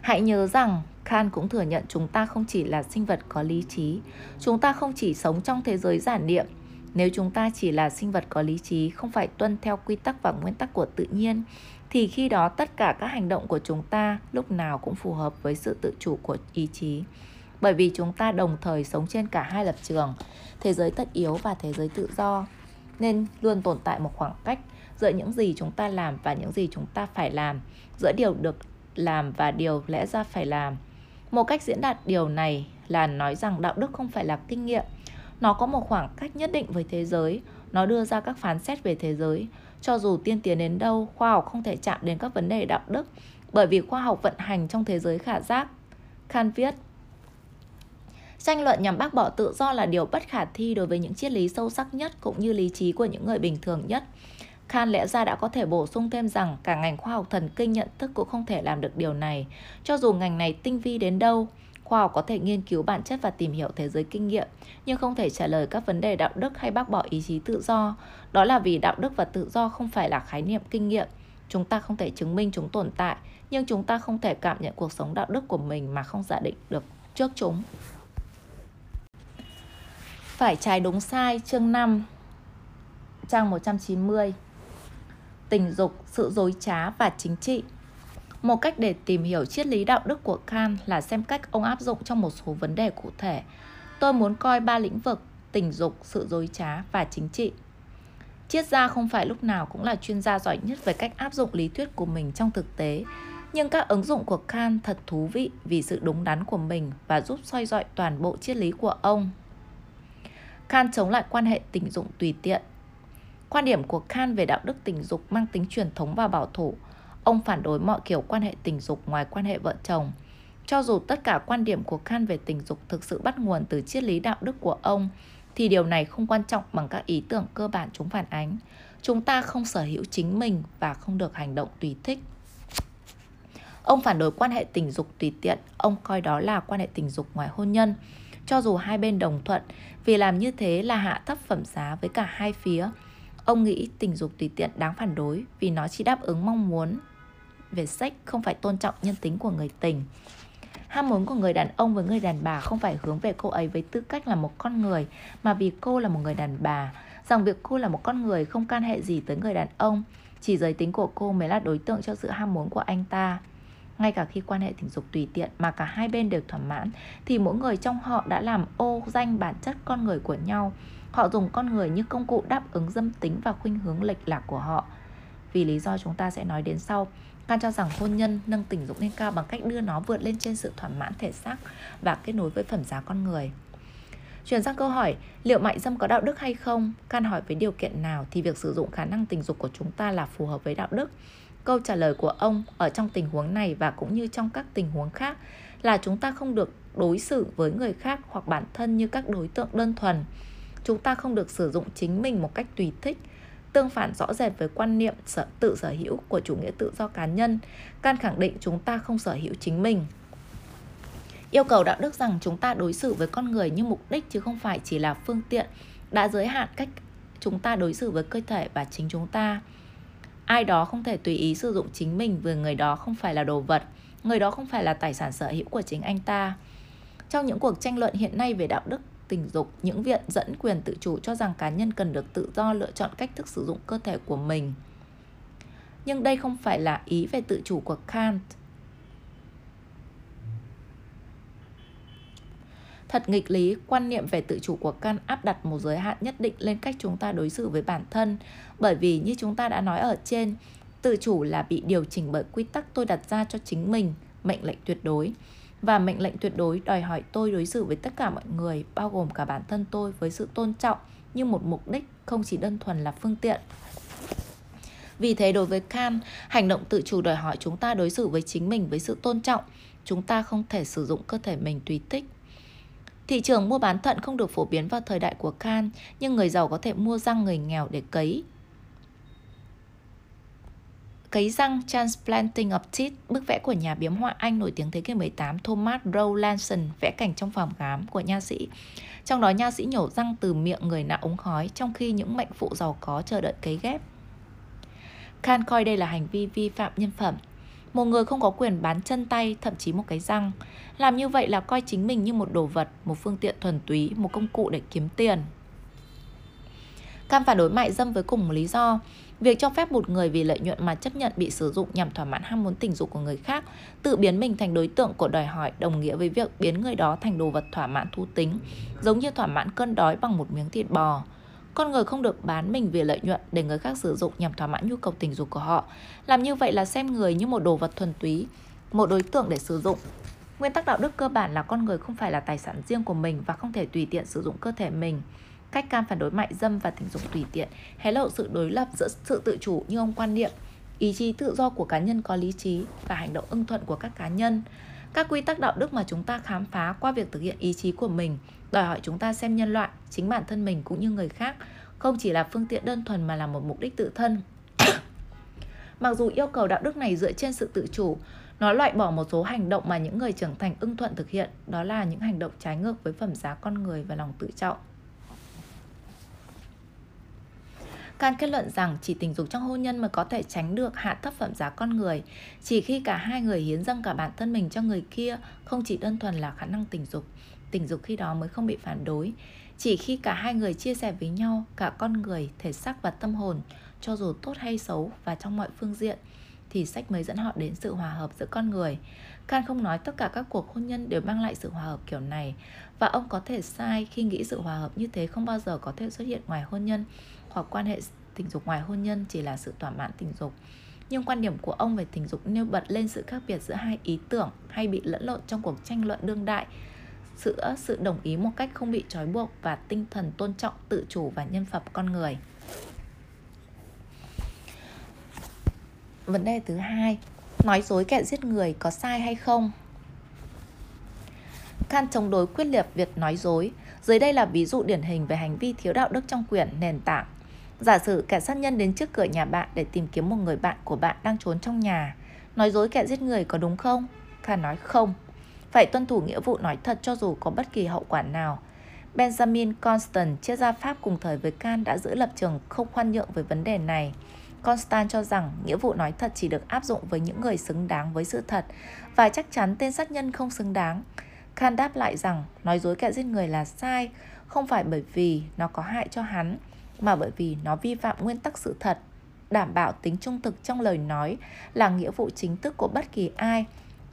Hãy nhớ rằng Kant cũng thừa nhận chúng ta không chỉ là sinh vật có lý trí, chúng ta không chỉ sống trong thế giới giả niệm. Nếu chúng ta chỉ là sinh vật có lý trí, không phải tuân theo quy tắc và nguyên tắc của tự nhiên, thì khi đó tất cả các hành động của chúng ta lúc nào cũng phù hợp với sự tự chủ của ý chí. Bởi vì chúng ta đồng thời sống trên cả hai lập trường, thế giới tất yếu và thế giới tự do, nên luôn tồn tại một khoảng cách giữa những gì chúng ta làm và những gì chúng ta phải làm, giữa điều được làm và điều lẽ ra phải làm. Một cách diễn đạt điều này là nói rằng đạo đức không phải là kinh nghiệm. Nó có một khoảng cách nhất định với thế giới, nó đưa ra các phán xét về thế giới. Cho dù tiên tiến đến đâu, khoa học không thể chạm đến các vấn đề đạo đức, bởi vì khoa học vận hành trong thế giới khả giác. Kant viết, Tranh luận nhằm bác bỏ tự do là điều bất khả thi đối với những triết lý sâu sắc nhất cũng như lý trí của những người bình thường nhất. Khan lẽ ra đã có thể bổ sung thêm rằng cả ngành khoa học thần kinh nhận thức cũng không thể làm được điều này. Cho dù ngành này tinh vi đến đâu, khoa học có thể nghiên cứu bản chất và tìm hiểu thế giới kinh nghiệm, nhưng không thể trả lời các vấn đề đạo đức hay bác bỏ ý chí tự do. Đó là vì đạo đức và tự do không phải là khái niệm kinh nghiệm. Chúng ta không thể chứng minh chúng tồn tại, nhưng chúng ta không thể cảm nhận cuộc sống đạo đức của mình mà không giả định được trước chúng. Phải trái đúng sai chương 5 Trang 190 Tình dục, sự dối trá và chính trị Một cách để tìm hiểu triết lý đạo đức của Kant là xem cách ông áp dụng trong một số vấn đề cụ thể. Tôi muốn coi ba lĩnh vực tình dục, sự dối trá và chính trị. Triết gia không phải lúc nào cũng là chuyên gia giỏi nhất về cách áp dụng lý thuyết của mình trong thực tế. Nhưng các ứng dụng của Khan thật thú vị vì sự đúng đắn của mình và giúp soi dọi toàn bộ triết lý của ông. Khan chống lại quan hệ tình dục tùy tiện. Quan điểm của Khan về đạo đức tình dục mang tính truyền thống và bảo thủ. Ông phản đối mọi kiểu quan hệ tình dục ngoài quan hệ vợ chồng. Cho dù tất cả quan điểm của Khan về tình dục thực sự bắt nguồn từ triết lý đạo đức của ông, thì điều này không quan trọng bằng các ý tưởng cơ bản chúng phản ánh. Chúng ta không sở hữu chính mình và không được hành động tùy thích. Ông phản đối quan hệ tình dục tùy tiện, ông coi đó là quan hệ tình dục ngoài hôn nhân. Cho dù hai bên đồng thuận, vì làm như thế là hạ thấp phẩm giá với cả hai phía. Ông nghĩ tình dục tùy tiện đáng phản đối vì nó chỉ đáp ứng mong muốn về sex, không phải tôn trọng nhân tính của người tình. Ham muốn của người đàn ông với người đàn bà không phải hướng về cô ấy với tư cách là một con người, mà vì cô là một người đàn bà. Rằng việc cô là một con người không can hệ gì tới người đàn ông, chỉ giới tính của cô mới là đối tượng cho sự ham muốn của anh ta. Ngay cả khi quan hệ tình dục tùy tiện mà cả hai bên đều thỏa mãn, thì mỗi người trong họ đã làm ô danh bản chất con người của nhau. Họ dùng con người như công cụ đáp ứng dâm tính và khuynh hướng lệch lạc của họ. Vì lý do chúng ta sẽ nói đến sau, Can cho rằng hôn nhân nâng tình dục lên cao bằng cách đưa nó vượt lên trên sự thỏa mãn thể xác và kết nối với phẩm giá con người. Chuyển sang câu hỏi, liệu mại dâm có đạo đức hay không? Can hỏi với điều kiện nào thì việc sử dụng khả năng tình dục của chúng ta là phù hợp với đạo đức? Câu trả lời của ông ở trong tình huống này và cũng như trong các tình huống khác là chúng ta không được đối xử với người khác hoặc bản thân như các đối tượng đơn thuần. Chúng ta không được sử dụng chính mình một cách tùy thích tương phản rõ rệt với quan niệm sở, tự sở hữu của chủ nghĩa tự do cá nhân. Can khẳng định chúng ta không sở hữu chính mình. Yêu cầu đạo đức rằng chúng ta đối xử với con người như mục đích chứ không phải chỉ là phương tiện đã giới hạn cách chúng ta đối xử với cơ thể và chính chúng ta. Ai đó không thể tùy ý sử dụng chính mình vì người đó không phải là đồ vật, người đó không phải là tài sản sở hữu của chính anh ta. Trong những cuộc tranh luận hiện nay về đạo đức tình dục, những viện dẫn quyền tự chủ cho rằng cá nhân cần được tự do lựa chọn cách thức sử dụng cơ thể của mình. Nhưng đây không phải là ý về tự chủ của Kant. Thật nghịch lý, quan niệm về tự chủ của Kant áp đặt một giới hạn nhất định lên cách chúng ta đối xử với bản thân, bởi vì như chúng ta đã nói ở trên, tự chủ là bị điều chỉnh bởi quy tắc tôi đặt ra cho chính mình, mệnh lệnh tuyệt đối và mệnh lệnh tuyệt đối đòi hỏi tôi đối xử với tất cả mọi người, bao gồm cả bản thân tôi với sự tôn trọng như một mục đích không chỉ đơn thuần là phương tiện. Vì thế đối với Kant, hành động tự chủ đòi hỏi chúng ta đối xử với chính mình với sự tôn trọng. Chúng ta không thể sử dụng cơ thể mình tùy thích. Thị trường mua bán thận không được phổ biến vào thời đại của Kant, nhưng người giàu có thể mua răng người nghèo để cấy Cấy răng Transplanting of Teeth, bức vẽ của nhà biếm họa Anh nổi tiếng thế kỷ 18 Thomas Rowlandson vẽ cảnh trong phòng khám của nha sĩ. Trong đó nha sĩ nhổ răng từ miệng người nạ ống khói trong khi những mệnh phụ giàu có chờ đợi cấy ghép. Khan coi đây là hành vi vi phạm nhân phẩm. Một người không có quyền bán chân tay, thậm chí một cái răng. Làm như vậy là coi chính mình như một đồ vật, một phương tiện thuần túy, một công cụ để kiếm tiền. Cam phản đối mại dâm với cùng một lý do Việc cho phép một người vì lợi nhuận mà chấp nhận bị sử dụng nhằm thỏa mãn ham muốn tình dục của người khác, tự biến mình thành đối tượng của đòi hỏi đồng nghĩa với việc biến người đó thành đồ vật thỏa mãn thú tính, giống như thỏa mãn cơn đói bằng một miếng thịt bò. Con người không được bán mình vì lợi nhuận để người khác sử dụng nhằm thỏa mãn nhu cầu tình dục của họ. Làm như vậy là xem người như một đồ vật thuần túy, một đối tượng để sử dụng. Nguyên tắc đạo đức cơ bản là con người không phải là tài sản riêng của mình và không thể tùy tiện sử dụng cơ thể mình. Cách cam phản đối mại dâm và tình dục tùy tiện hé lộ sự đối lập giữa sự tự chủ như ông quan niệm, ý chí tự do của cá nhân có lý trí và hành động ưng thuận của các cá nhân. Các quy tắc đạo đức mà chúng ta khám phá qua việc thực hiện ý chí của mình đòi hỏi chúng ta xem nhân loại, chính bản thân mình cũng như người khác không chỉ là phương tiện đơn thuần mà là một mục đích tự thân. Mặc dù yêu cầu đạo đức này dựa trên sự tự chủ, nó loại bỏ một số hành động mà những người trưởng thành ưng thuận thực hiện, đó là những hành động trái ngược với phẩm giá con người và lòng tự trọng. Can kết luận rằng chỉ tình dục trong hôn nhân mới có thể tránh được hạ thấp phẩm giá con người. Chỉ khi cả hai người hiến dâng cả bản thân mình cho người kia, không chỉ đơn thuần là khả năng tình dục, tình dục khi đó mới không bị phản đối. Chỉ khi cả hai người chia sẻ với nhau cả con người, thể xác và tâm hồn, cho dù tốt hay xấu và trong mọi phương diện, thì sách mới dẫn họ đến sự hòa hợp giữa con người. Can không nói tất cả các cuộc hôn nhân đều mang lại sự hòa hợp kiểu này và ông có thể sai khi nghĩ sự hòa hợp như thế không bao giờ có thể xuất hiện ngoài hôn nhân hoặc quan hệ tình dục ngoài hôn nhân chỉ là sự thỏa mãn tình dục. nhưng quan điểm của ông về tình dục nêu bật lên sự khác biệt giữa hai ý tưởng hay bị lẫn lộn trong cuộc tranh luận đương đại giữa sự đồng ý một cách không bị trói buộc và tinh thần tôn trọng tự chủ và nhân phẩm con người. Vấn đề thứ hai, nói dối kẻ giết người có sai hay không? Kant chống đối quyết liệt việc nói dối. Dưới đây là ví dụ điển hình về hành vi thiếu đạo đức trong quyển nền tảng. Giả sử kẻ sát nhân đến trước cửa nhà bạn để tìm kiếm một người bạn của bạn đang trốn trong nhà. Nói dối kẻ giết người có đúng không? Kant nói không. Phải tuân thủ nghĩa vụ nói thật cho dù có bất kỳ hậu quả nào. Benjamin Constant, triết gia Pháp cùng thời với Kant đã giữ lập trường không khoan nhượng với vấn đề này. Constant cho rằng nghĩa vụ nói thật chỉ được áp dụng với những người xứng đáng với sự thật và chắc chắn tên sát nhân không xứng đáng. Kant đáp lại rằng nói dối kẻ giết người là sai, không phải bởi vì nó có hại cho hắn, mà bởi vì nó vi phạm nguyên tắc sự thật. Đảm bảo tính trung thực trong lời nói là nghĩa vụ chính thức của bất kỳ ai,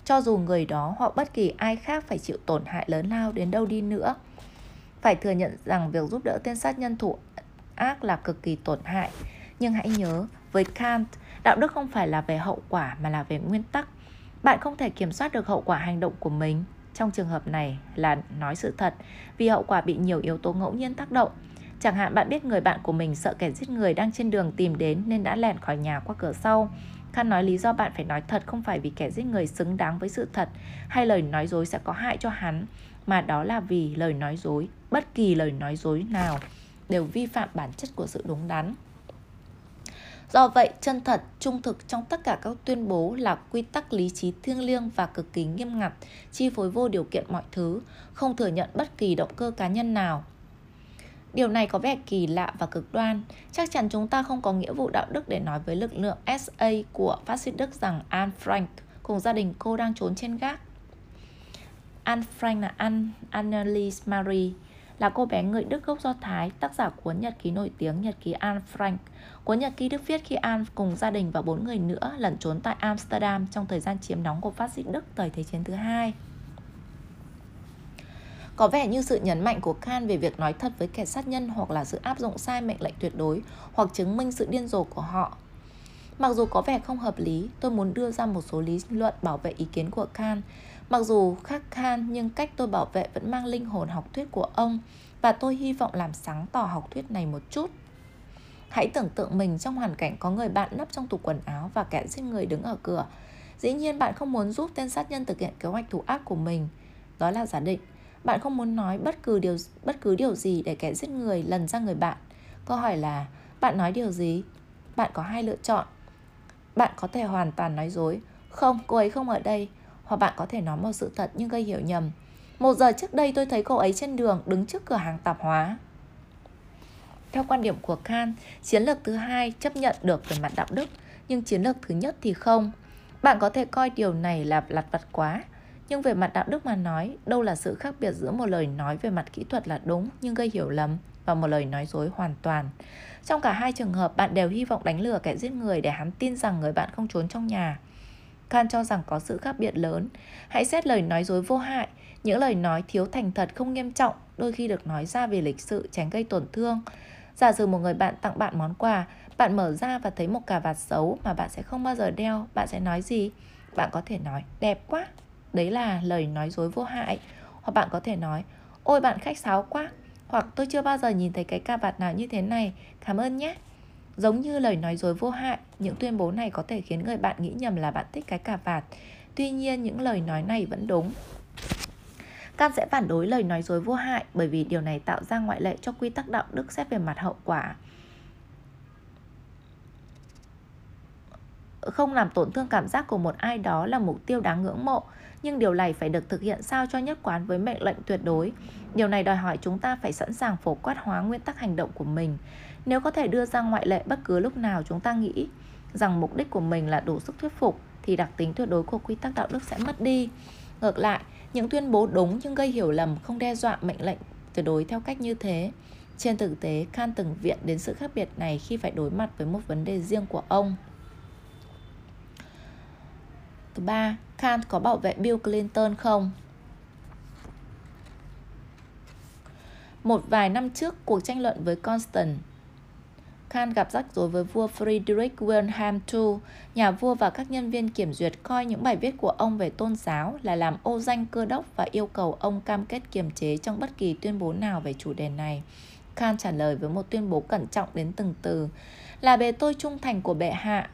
cho dù người đó hoặc bất kỳ ai khác phải chịu tổn hại lớn lao đến đâu đi nữa. Phải thừa nhận rằng việc giúp đỡ tên sát nhân thủ ác là cực kỳ tổn hại. Nhưng hãy nhớ, với Kant, đạo đức không phải là về hậu quả mà là về nguyên tắc. Bạn không thể kiểm soát được hậu quả hành động của mình. Trong trường hợp này là nói sự thật, vì hậu quả bị nhiều yếu tố ngẫu nhiên tác động. Chẳng hạn bạn biết người bạn của mình sợ kẻ giết người đang trên đường tìm đến nên đã lẻn khỏi nhà qua cửa sau. Khan nói lý do bạn phải nói thật không phải vì kẻ giết người xứng đáng với sự thật hay lời nói dối sẽ có hại cho hắn, mà đó là vì lời nói dối, bất kỳ lời nói dối nào đều vi phạm bản chất của sự đúng đắn. Do vậy, chân thật, trung thực trong tất cả các tuyên bố là quy tắc lý trí thiêng liêng và cực kỳ nghiêm ngặt, chi phối vô điều kiện mọi thứ, không thừa nhận bất kỳ động cơ cá nhân nào. Điều này có vẻ kỳ lạ và cực đoan. Chắc chắn chúng ta không có nghĩa vụ đạo đức để nói với lực lượng SA của phát xít Đức rằng Anne Frank cùng gia đình cô đang trốn trên gác. Anne Frank là Anne Annelies Marie, là cô bé người Đức gốc Do Thái, tác giả cuốn nhật ký nổi tiếng Nhật ký Anne Frank. Cuốn nhật ký được viết khi Anne cùng gia đình và bốn người nữa lẩn trốn tại Amsterdam trong thời gian chiếm đóng của phát xít Đức thời Thế chiến thứ hai. Có vẻ như sự nhấn mạnh của Khan về việc nói thật với kẻ sát nhân hoặc là sự áp dụng sai mệnh lệnh tuyệt đối hoặc chứng minh sự điên rồ của họ. Mặc dù có vẻ không hợp lý, tôi muốn đưa ra một số lý luận bảo vệ ý kiến của Khan. Mặc dù khác Khan nhưng cách tôi bảo vệ vẫn mang linh hồn học thuyết của ông và tôi hy vọng làm sáng tỏ học thuyết này một chút. Hãy tưởng tượng mình trong hoàn cảnh có người bạn nấp trong tủ quần áo và kẻ giết người đứng ở cửa. Dĩ nhiên bạn không muốn giúp tên sát nhân thực hiện kế hoạch thủ ác của mình. Đó là giả định. Bạn không muốn nói bất cứ điều bất cứ điều gì để kẻ giết người lần ra người bạn. Câu hỏi là bạn nói điều gì? Bạn có hai lựa chọn. Bạn có thể hoàn toàn nói dối. Không, cô ấy không ở đây. Hoặc bạn có thể nói một sự thật nhưng gây hiểu nhầm. Một giờ trước đây tôi thấy cô ấy trên đường đứng trước cửa hàng tạp hóa. Theo quan điểm của Khan, chiến lược thứ hai chấp nhận được về mặt đạo đức, nhưng chiến lược thứ nhất thì không. Bạn có thể coi điều này là lặt vặt quá, nhưng về mặt đạo đức mà nói, đâu là sự khác biệt giữa một lời nói về mặt kỹ thuật là đúng nhưng gây hiểu lầm và một lời nói dối hoàn toàn. Trong cả hai trường hợp, bạn đều hy vọng đánh lừa kẻ giết người để hắn tin rằng người bạn không trốn trong nhà. Khan cho rằng có sự khác biệt lớn. Hãy xét lời nói dối vô hại, những lời nói thiếu thành thật không nghiêm trọng, đôi khi được nói ra vì lịch sự tránh gây tổn thương. Giả sử một người bạn tặng bạn món quà, bạn mở ra và thấy một cà vạt xấu mà bạn sẽ không bao giờ đeo, bạn sẽ nói gì? Bạn có thể nói đẹp quá, đấy là lời nói dối vô hại. Hoặc bạn có thể nói ôi bạn khách sáo quá, hoặc tôi chưa bao giờ nhìn thấy cái cà vạt nào như thế này, cảm ơn nhé. Giống như lời nói dối vô hại, những tuyên bố này có thể khiến người bạn nghĩ nhầm là bạn thích cái cà vạt. Tuy nhiên những lời nói này vẫn đúng. Can sẽ phản đối lời nói dối vô hại bởi vì điều này tạo ra ngoại lệ cho quy tắc đạo đức xét về mặt hậu quả. Không làm tổn thương cảm giác của một ai đó là mục tiêu đáng ngưỡng mộ, nhưng điều này phải được thực hiện sao cho nhất quán với mệnh lệnh tuyệt đối. Điều này đòi hỏi chúng ta phải sẵn sàng phổ quát hóa nguyên tắc hành động của mình. Nếu có thể đưa ra ngoại lệ bất cứ lúc nào chúng ta nghĩ rằng mục đích của mình là đủ sức thuyết phục thì đặc tính tuyệt đối của quy tắc đạo đức sẽ mất đi. Ngược lại, những tuyên bố đúng nhưng gây hiểu lầm không đe dọa mệnh lệnh tuyệt đối theo cách như thế. Trên thực tế, Khan từng viện đến sự khác biệt này khi phải đối mặt với một vấn đề riêng của ông. Thứ ba, Khan có bảo vệ Bill Clinton không? Một vài năm trước, cuộc tranh luận với Constant Khan gặp rắc rối với vua Friedrich Wilhelm II. Nhà vua và các nhân viên kiểm duyệt coi những bài viết của ông về tôn giáo là làm ô danh cơ đốc và yêu cầu ông cam kết kiềm chế trong bất kỳ tuyên bố nào về chủ đề này. Khan trả lời với một tuyên bố cẩn trọng đến từng từ là bề tôi trung thành của bệ hạ.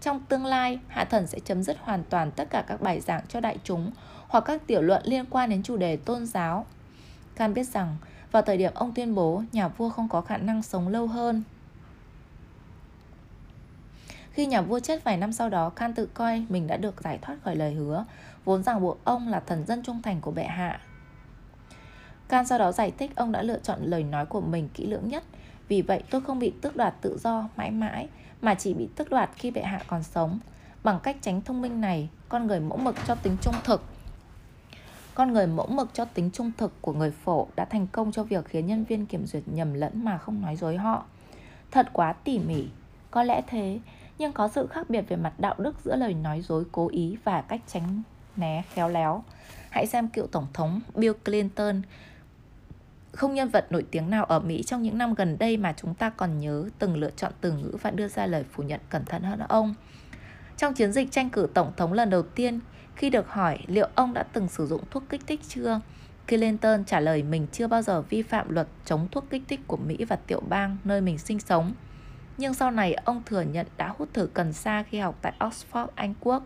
Trong tương lai, hạ thần sẽ chấm dứt hoàn toàn tất cả các bài giảng cho đại chúng hoặc các tiểu luận liên quan đến chủ đề tôn giáo. Khan biết rằng vào thời điểm ông tuyên bố nhà vua không có khả năng sống lâu hơn. Khi nhà vua chết vài năm sau đó, Khan tự coi mình đã được giải thoát khỏi lời hứa, vốn rằng buộc ông là thần dân trung thành của bệ hạ. Khan sau đó giải thích ông đã lựa chọn lời nói của mình kỹ lưỡng nhất, vì vậy tôi không bị tước đoạt tự do mãi mãi, mà chỉ bị tước đoạt khi bệ hạ còn sống. Bằng cách tránh thông minh này, con người mẫu mực cho tính trung thực con người mẫu mực cho tính trung thực của người phổ đã thành công cho việc khiến nhân viên kiểm duyệt nhầm lẫn mà không nói dối họ. Thật quá tỉ mỉ, có lẽ thế, nhưng có sự khác biệt về mặt đạo đức giữa lời nói dối cố ý và cách tránh né khéo léo. Hãy xem cựu Tổng thống Bill Clinton, không nhân vật nổi tiếng nào ở Mỹ trong những năm gần đây mà chúng ta còn nhớ từng lựa chọn từ ngữ và đưa ra lời phủ nhận cẩn thận hơn ông. Trong chiến dịch tranh cử tổng thống lần đầu tiên, khi được hỏi liệu ông đã từng sử dụng thuốc kích thích chưa, Clinton trả lời mình chưa bao giờ vi phạm luật chống thuốc kích thích của Mỹ và tiểu bang nơi mình sinh sống. Nhưng sau này ông thừa nhận đã hút thử cần sa khi học tại Oxford, Anh Quốc.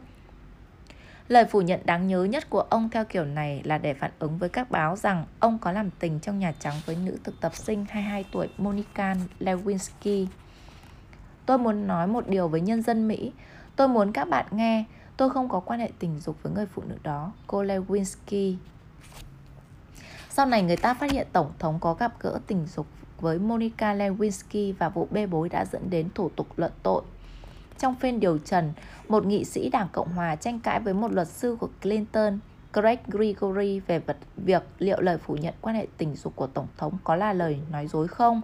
Lời phủ nhận đáng nhớ nhất của ông theo kiểu này là để phản ứng với các báo rằng ông có làm tình trong Nhà Trắng với nữ thực tập sinh 22 tuổi Monica Lewinsky. Tôi muốn nói một điều với nhân dân Mỹ. Tôi muốn các bạn nghe Tôi không có quan hệ tình dục với người phụ nữ đó, cô Lewinsky. Sau này người ta phát hiện Tổng thống có gặp gỡ tình dục với Monica Lewinsky và vụ bê bối đã dẫn đến thủ tục luận tội. Trong phiên điều trần, một nghị sĩ Đảng Cộng Hòa tranh cãi với một luật sư của Clinton, Craig Gregory về vật việc liệu lời phủ nhận quan hệ tình dục của Tổng thống có là lời nói dối không.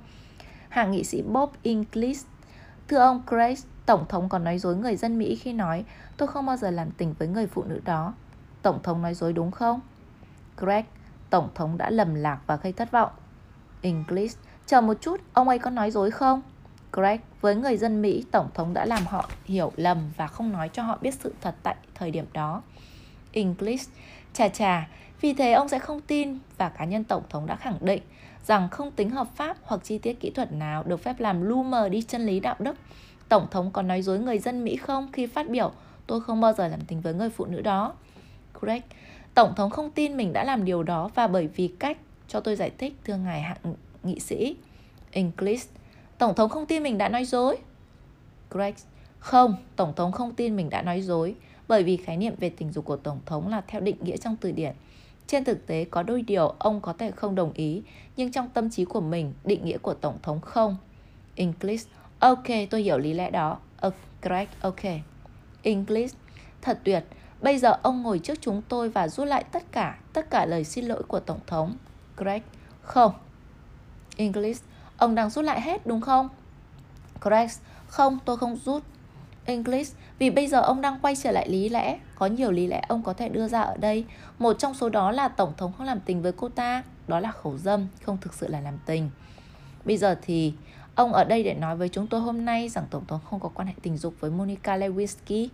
Hạ nghị sĩ Bob Inglis Thưa ông Craig, Tổng thống còn nói dối người dân Mỹ khi nói tôi không bao giờ làm tình với người phụ nữ đó. Tổng thống nói dối đúng không? Greg, Tổng thống đã lầm lạc và gây thất vọng. Inglis, chờ một chút, ông ấy có nói dối không? Greg, với người dân Mỹ, Tổng thống đã làm họ hiểu lầm và không nói cho họ biết sự thật tại thời điểm đó. English, chà chà, vì thế ông sẽ không tin và cá nhân Tổng thống đã khẳng định rằng không tính hợp pháp hoặc chi tiết kỹ thuật nào được phép làm lu mờ đi chân lý đạo đức Tổng thống có nói dối người dân Mỹ không khi phát biểu tôi không bao giờ làm tình với người phụ nữ đó? Greg, Tổng thống không tin mình đã làm điều đó và bởi vì cách cho tôi giải thích thưa ngài hạng nghị sĩ. English, Tổng thống không tin mình đã nói dối. Greg, không, Tổng thống không tin mình đã nói dối bởi vì khái niệm về tình dục của Tổng thống là theo định nghĩa trong từ điển. Trên thực tế có đôi điều ông có thể không đồng ý, nhưng trong tâm trí của mình, định nghĩa của Tổng thống không. English, Ok, tôi hiểu lý lẽ đó. Uh, Greg, ok. English, thật tuyệt. Bây giờ ông ngồi trước chúng tôi và rút lại tất cả, tất cả lời xin lỗi của Tổng thống. Greg, không. English, ông đang rút lại hết đúng không? Greg, không, tôi không rút. English, vì bây giờ ông đang quay trở lại lý lẽ. Có nhiều lý lẽ ông có thể đưa ra ở đây. Một trong số đó là Tổng thống không làm tình với cô ta. Đó là khẩu dâm, không thực sự là làm tình. Bây giờ thì Ông ở đây để nói với chúng tôi hôm nay rằng Tổng thống không có quan hệ tình dục với Monica Lewinsky.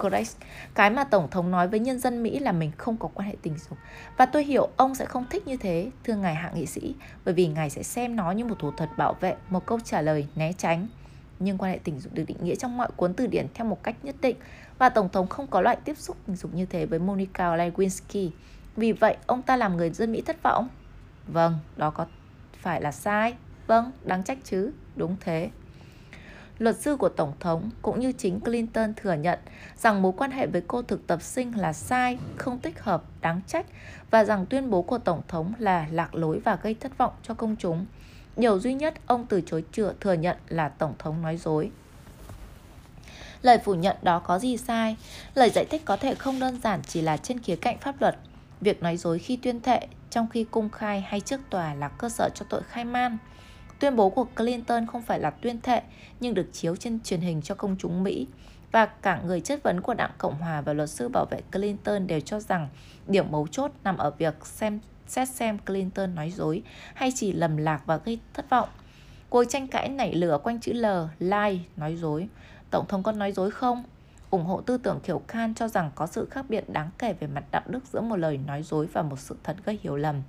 Correct. Cái mà Tổng thống nói với nhân dân Mỹ là mình không có quan hệ tình dục. Và tôi hiểu ông sẽ không thích như thế, thưa ngài hạ nghị sĩ, bởi vì ngài sẽ xem nó như một thủ thuật bảo vệ, một câu trả lời né tránh. Nhưng quan hệ tình dục được định nghĩa trong mọi cuốn từ điển theo một cách nhất định và Tổng thống không có loại tiếp xúc tình dục như thế với Monica Lewinsky. Vì vậy, ông ta làm người dân Mỹ thất vọng. Vâng, đó có phải là sai. Vâng, đáng trách chứ, đúng thế. Luật sư của Tổng thống cũng như chính Clinton thừa nhận rằng mối quan hệ với cô thực tập sinh là sai, không thích hợp, đáng trách và rằng tuyên bố của Tổng thống là lạc lối và gây thất vọng cho công chúng. Điều duy nhất ông từ chối chữa thừa nhận là Tổng thống nói dối. Lời phủ nhận đó có gì sai? Lời giải thích có thể không đơn giản chỉ là trên khía cạnh pháp luật. Việc nói dối khi tuyên thệ, trong khi công khai hay trước tòa là cơ sở cho tội khai man. Tuyên bố của Clinton không phải là tuyên thệ nhưng được chiếu trên truyền hình cho công chúng Mỹ. Và cả người chất vấn của đảng Cộng Hòa và luật sư bảo vệ Clinton đều cho rằng điểm mấu chốt nằm ở việc xem xét xem Clinton nói dối hay chỉ lầm lạc và gây thất vọng. Cuộc tranh cãi nảy lửa quanh chữ L, lie, nói dối. Tổng thống có nói dối không? ủng hộ tư tưởng kiểu Khan cho rằng có sự khác biệt đáng kể về mặt đạo đức giữa một lời nói dối và một sự thật gây hiểu lầm.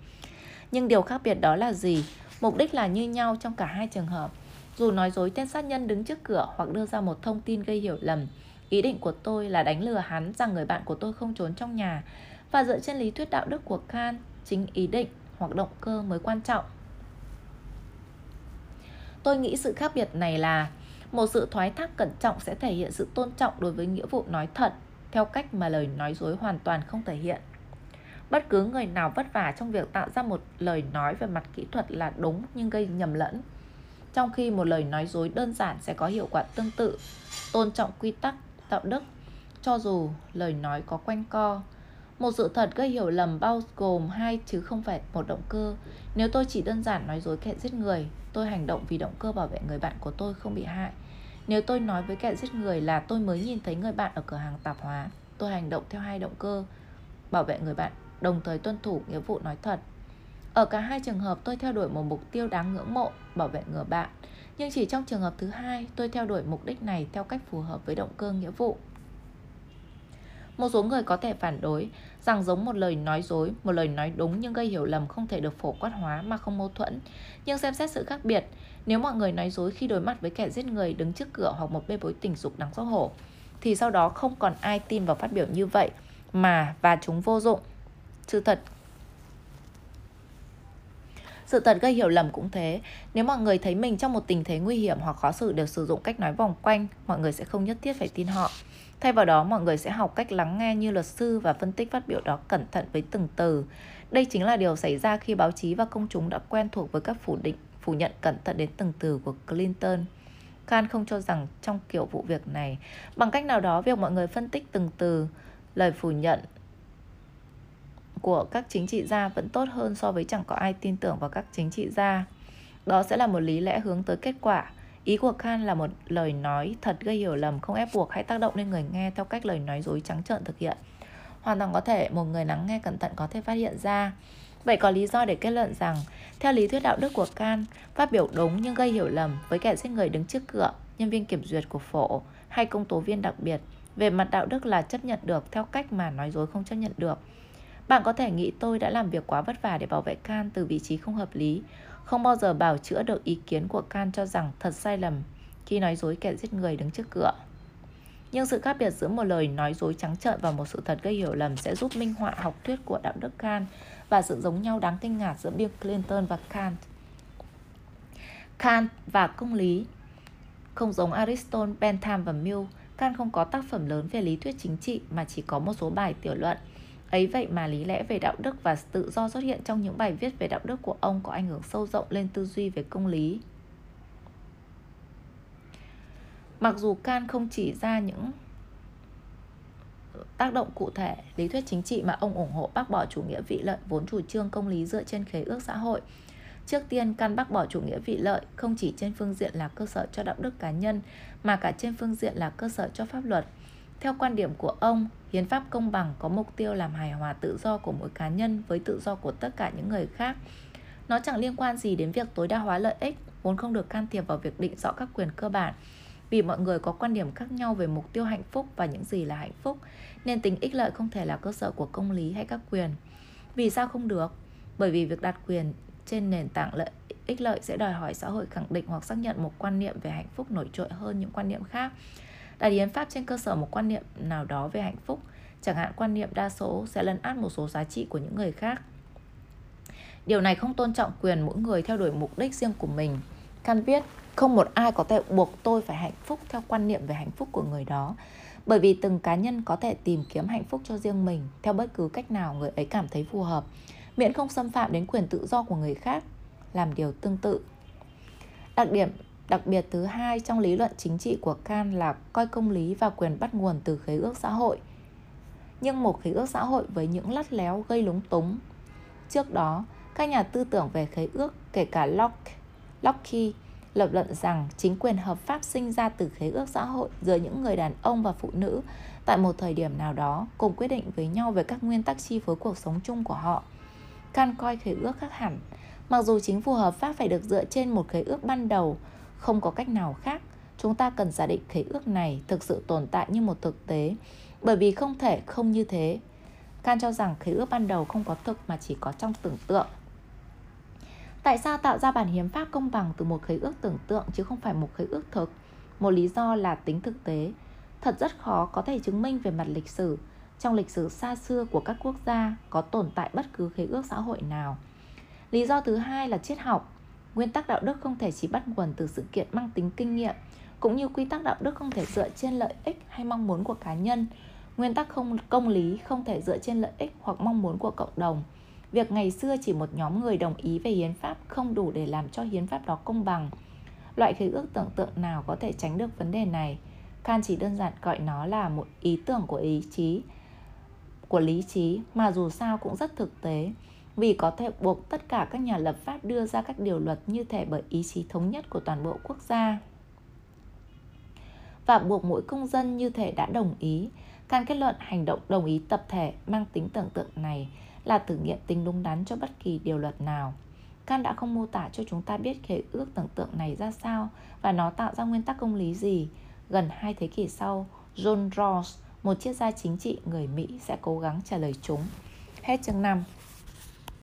Nhưng điều khác biệt đó là gì? Mục đích là như nhau trong cả hai trường hợp. Dù nói dối tên sát nhân đứng trước cửa hoặc đưa ra một thông tin gây hiểu lầm, ý định của tôi là đánh lừa hắn rằng người bạn của tôi không trốn trong nhà. Và dựa trên lý thuyết đạo đức của Khan, chính ý định hoặc động cơ mới quan trọng. Tôi nghĩ sự khác biệt này là một sự thoái thác cẩn trọng sẽ thể hiện sự tôn trọng đối với nghĩa vụ nói thật theo cách mà lời nói dối hoàn toàn không thể hiện. Bất cứ người nào vất vả trong việc tạo ra một lời nói về mặt kỹ thuật là đúng nhưng gây nhầm lẫn. Trong khi một lời nói dối đơn giản sẽ có hiệu quả tương tự, tôn trọng quy tắc, đạo đức, cho dù lời nói có quanh co. Một sự thật gây hiểu lầm bao gồm hai chứ không phải một động cơ. Nếu tôi chỉ đơn giản nói dối kẻ giết người, tôi hành động vì động cơ bảo vệ người bạn của tôi không bị hại. Nếu tôi nói với kẻ giết người là tôi mới nhìn thấy người bạn ở cửa hàng tạp hóa, tôi hành động theo hai động cơ, bảo vệ người bạn, đồng thời tuân thủ nghĩa vụ nói thật. Ở cả hai trường hợp tôi theo đuổi một mục tiêu đáng ngưỡng mộ, bảo vệ người bạn. Nhưng chỉ trong trường hợp thứ hai, tôi theo đuổi mục đích này theo cách phù hợp với động cơ nghĩa vụ. Một số người có thể phản đối rằng giống một lời nói dối, một lời nói đúng nhưng gây hiểu lầm không thể được phổ quát hóa mà không mâu thuẫn. Nhưng xem xét sự khác biệt, nếu mọi người nói dối khi đối mặt với kẻ giết người đứng trước cửa hoặc một bê bối tình dục đáng xấu hổ, thì sau đó không còn ai tin vào phát biểu như vậy mà và chúng vô dụng. Sự thật sự thật gây hiểu lầm cũng thế. Nếu mọi người thấy mình trong một tình thế nguy hiểm hoặc khó xử đều sử dụng cách nói vòng quanh, mọi người sẽ không nhất thiết phải tin họ. Thay vào đó, mọi người sẽ học cách lắng nghe như luật sư và phân tích phát biểu đó cẩn thận với từng từ. Đây chính là điều xảy ra khi báo chí và công chúng đã quen thuộc với các phủ định, phủ nhận cẩn thận đến từng từ của Clinton. Khan không cho rằng trong kiểu vụ việc này, bằng cách nào đó việc mọi người phân tích từng từ, lời phủ nhận của các chính trị gia vẫn tốt hơn so với chẳng có ai tin tưởng vào các chính trị gia. Đó sẽ là một lý lẽ hướng tới kết quả. Ý của Khan là một lời nói thật gây hiểu lầm, không ép buộc hay tác động lên người nghe theo cách lời nói dối trắng trợn thực hiện. Hoàn toàn có thể một người lắng nghe cẩn thận có thể phát hiện ra. Vậy có lý do để kết luận rằng, theo lý thuyết đạo đức của Can, phát biểu đúng nhưng gây hiểu lầm với kẻ giết người đứng trước cửa, nhân viên kiểm duyệt của phổ hay công tố viên đặc biệt, về mặt đạo đức là chấp nhận được theo cách mà nói dối không chấp nhận được. Bạn có thể nghĩ tôi đã làm việc quá vất vả để bảo vệ Can từ vị trí không hợp lý, không bao giờ bảo chữa được ý kiến của Can cho rằng thật sai lầm khi nói dối kẻ giết người đứng trước cửa. Nhưng sự khác biệt giữa một lời nói dối trắng trợn và một sự thật gây hiểu lầm sẽ giúp minh họa học thuyết của đạo đức Kant và sự giống nhau đáng kinh ngạc giữa Bill Clinton và Kant. Kant và công lý không giống Aristotle, Bentham và Mill, Kant không có tác phẩm lớn về lý thuyết chính trị mà chỉ có một số bài tiểu luận Ấy vậy mà lý lẽ về đạo đức và tự do xuất hiện trong những bài viết về đạo đức của ông có ảnh hưởng sâu rộng lên tư duy về công lý. Mặc dù Kant không chỉ ra những tác động cụ thể, lý thuyết chính trị mà ông ủng hộ bác bỏ chủ nghĩa vị lợi vốn chủ trương công lý dựa trên khế ước xã hội. Trước tiên, Kant bác bỏ chủ nghĩa vị lợi không chỉ trên phương diện là cơ sở cho đạo đức cá nhân mà cả trên phương diện là cơ sở cho pháp luật. Theo quan điểm của ông, hiến pháp công bằng có mục tiêu làm hài hòa tự do của mỗi cá nhân với tự do của tất cả những người khác. Nó chẳng liên quan gì đến việc tối đa hóa lợi ích, vốn không được can thiệp vào việc định rõ các quyền cơ bản. Vì mọi người có quan điểm khác nhau về mục tiêu hạnh phúc và những gì là hạnh phúc, nên tính ích lợi không thể là cơ sở của công lý hay các quyền. Vì sao không được? Bởi vì việc đặt quyền trên nền tảng lợi ích lợi sẽ đòi hỏi xã hội khẳng định hoặc xác nhận một quan niệm về hạnh phúc nổi trội hơn những quan niệm khác đặt hiến pháp trên cơ sở một quan niệm nào đó về hạnh phúc. Chẳng hạn quan niệm đa số sẽ lấn át một số giá trị của những người khác. Điều này không tôn trọng quyền mỗi người theo đuổi mục đích riêng của mình. Can viết không một ai có thể buộc tôi phải hạnh phúc theo quan niệm về hạnh phúc của người đó. Bởi vì từng cá nhân có thể tìm kiếm hạnh phúc cho riêng mình theo bất cứ cách nào người ấy cảm thấy phù hợp, miễn không xâm phạm đến quyền tự do của người khác, làm điều tương tự. Đặc điểm Đặc biệt thứ hai trong lý luận chính trị của Kant là coi công lý và quyền bắt nguồn từ khế ước xã hội. Nhưng một khế ước xã hội với những lắt léo gây lúng túng. Trước đó, các nhà tư tưởng về khế ước kể cả Locke, Locke lập luận rằng chính quyền hợp pháp sinh ra từ khế ước xã hội giữa những người đàn ông và phụ nữ tại một thời điểm nào đó cùng quyết định với nhau về các nguyên tắc chi phối cuộc sống chung của họ. Kant coi khế ước khác hẳn Mặc dù chính phủ hợp pháp phải được dựa trên một khế ước ban đầu, không có cách nào khác, chúng ta cần giả định khế ước này thực sự tồn tại như một thực tế, bởi vì không thể không như thế. Can cho rằng khế ước ban đầu không có thực mà chỉ có trong tưởng tượng. Tại sao tạo ra bản hiến pháp công bằng từ một khế ước tưởng tượng chứ không phải một khế ước thực? Một lý do là tính thực tế. Thật rất khó có thể chứng minh về mặt lịch sử. Trong lịch sử xa xưa của các quốc gia có tồn tại bất cứ khế ước xã hội nào. Lý do thứ hai là triết học. Nguyên tắc đạo đức không thể chỉ bắt nguồn từ sự kiện mang tính kinh nghiệm, cũng như quy tắc đạo đức không thể dựa trên lợi ích hay mong muốn của cá nhân. Nguyên tắc không công lý không thể dựa trên lợi ích hoặc mong muốn của cộng đồng. Việc ngày xưa chỉ một nhóm người đồng ý về hiến pháp không đủ để làm cho hiến pháp đó công bằng. Loại khế ước tưởng tượng nào có thể tránh được vấn đề này? Kant chỉ đơn giản gọi nó là một ý tưởng của ý chí, của lý trí mà dù sao cũng rất thực tế vì có thể buộc tất cả các nhà lập pháp đưa ra các điều luật như thể bởi ý chí thống nhất của toàn bộ quốc gia và buộc mỗi công dân như thể đã đồng ý. Can kết luận hành động đồng ý tập thể mang tính tưởng tượng này là thử nghiệm tính đúng đắn cho bất kỳ điều luật nào. Can đã không mô tả cho chúng ta biết khế ước tưởng tượng này ra sao và nó tạo ra nguyên tắc công lý gì. Gần hai thế kỷ sau, John Rawls, một triết gia chính trị người Mỹ sẽ cố gắng trả lời chúng. Hết chương 5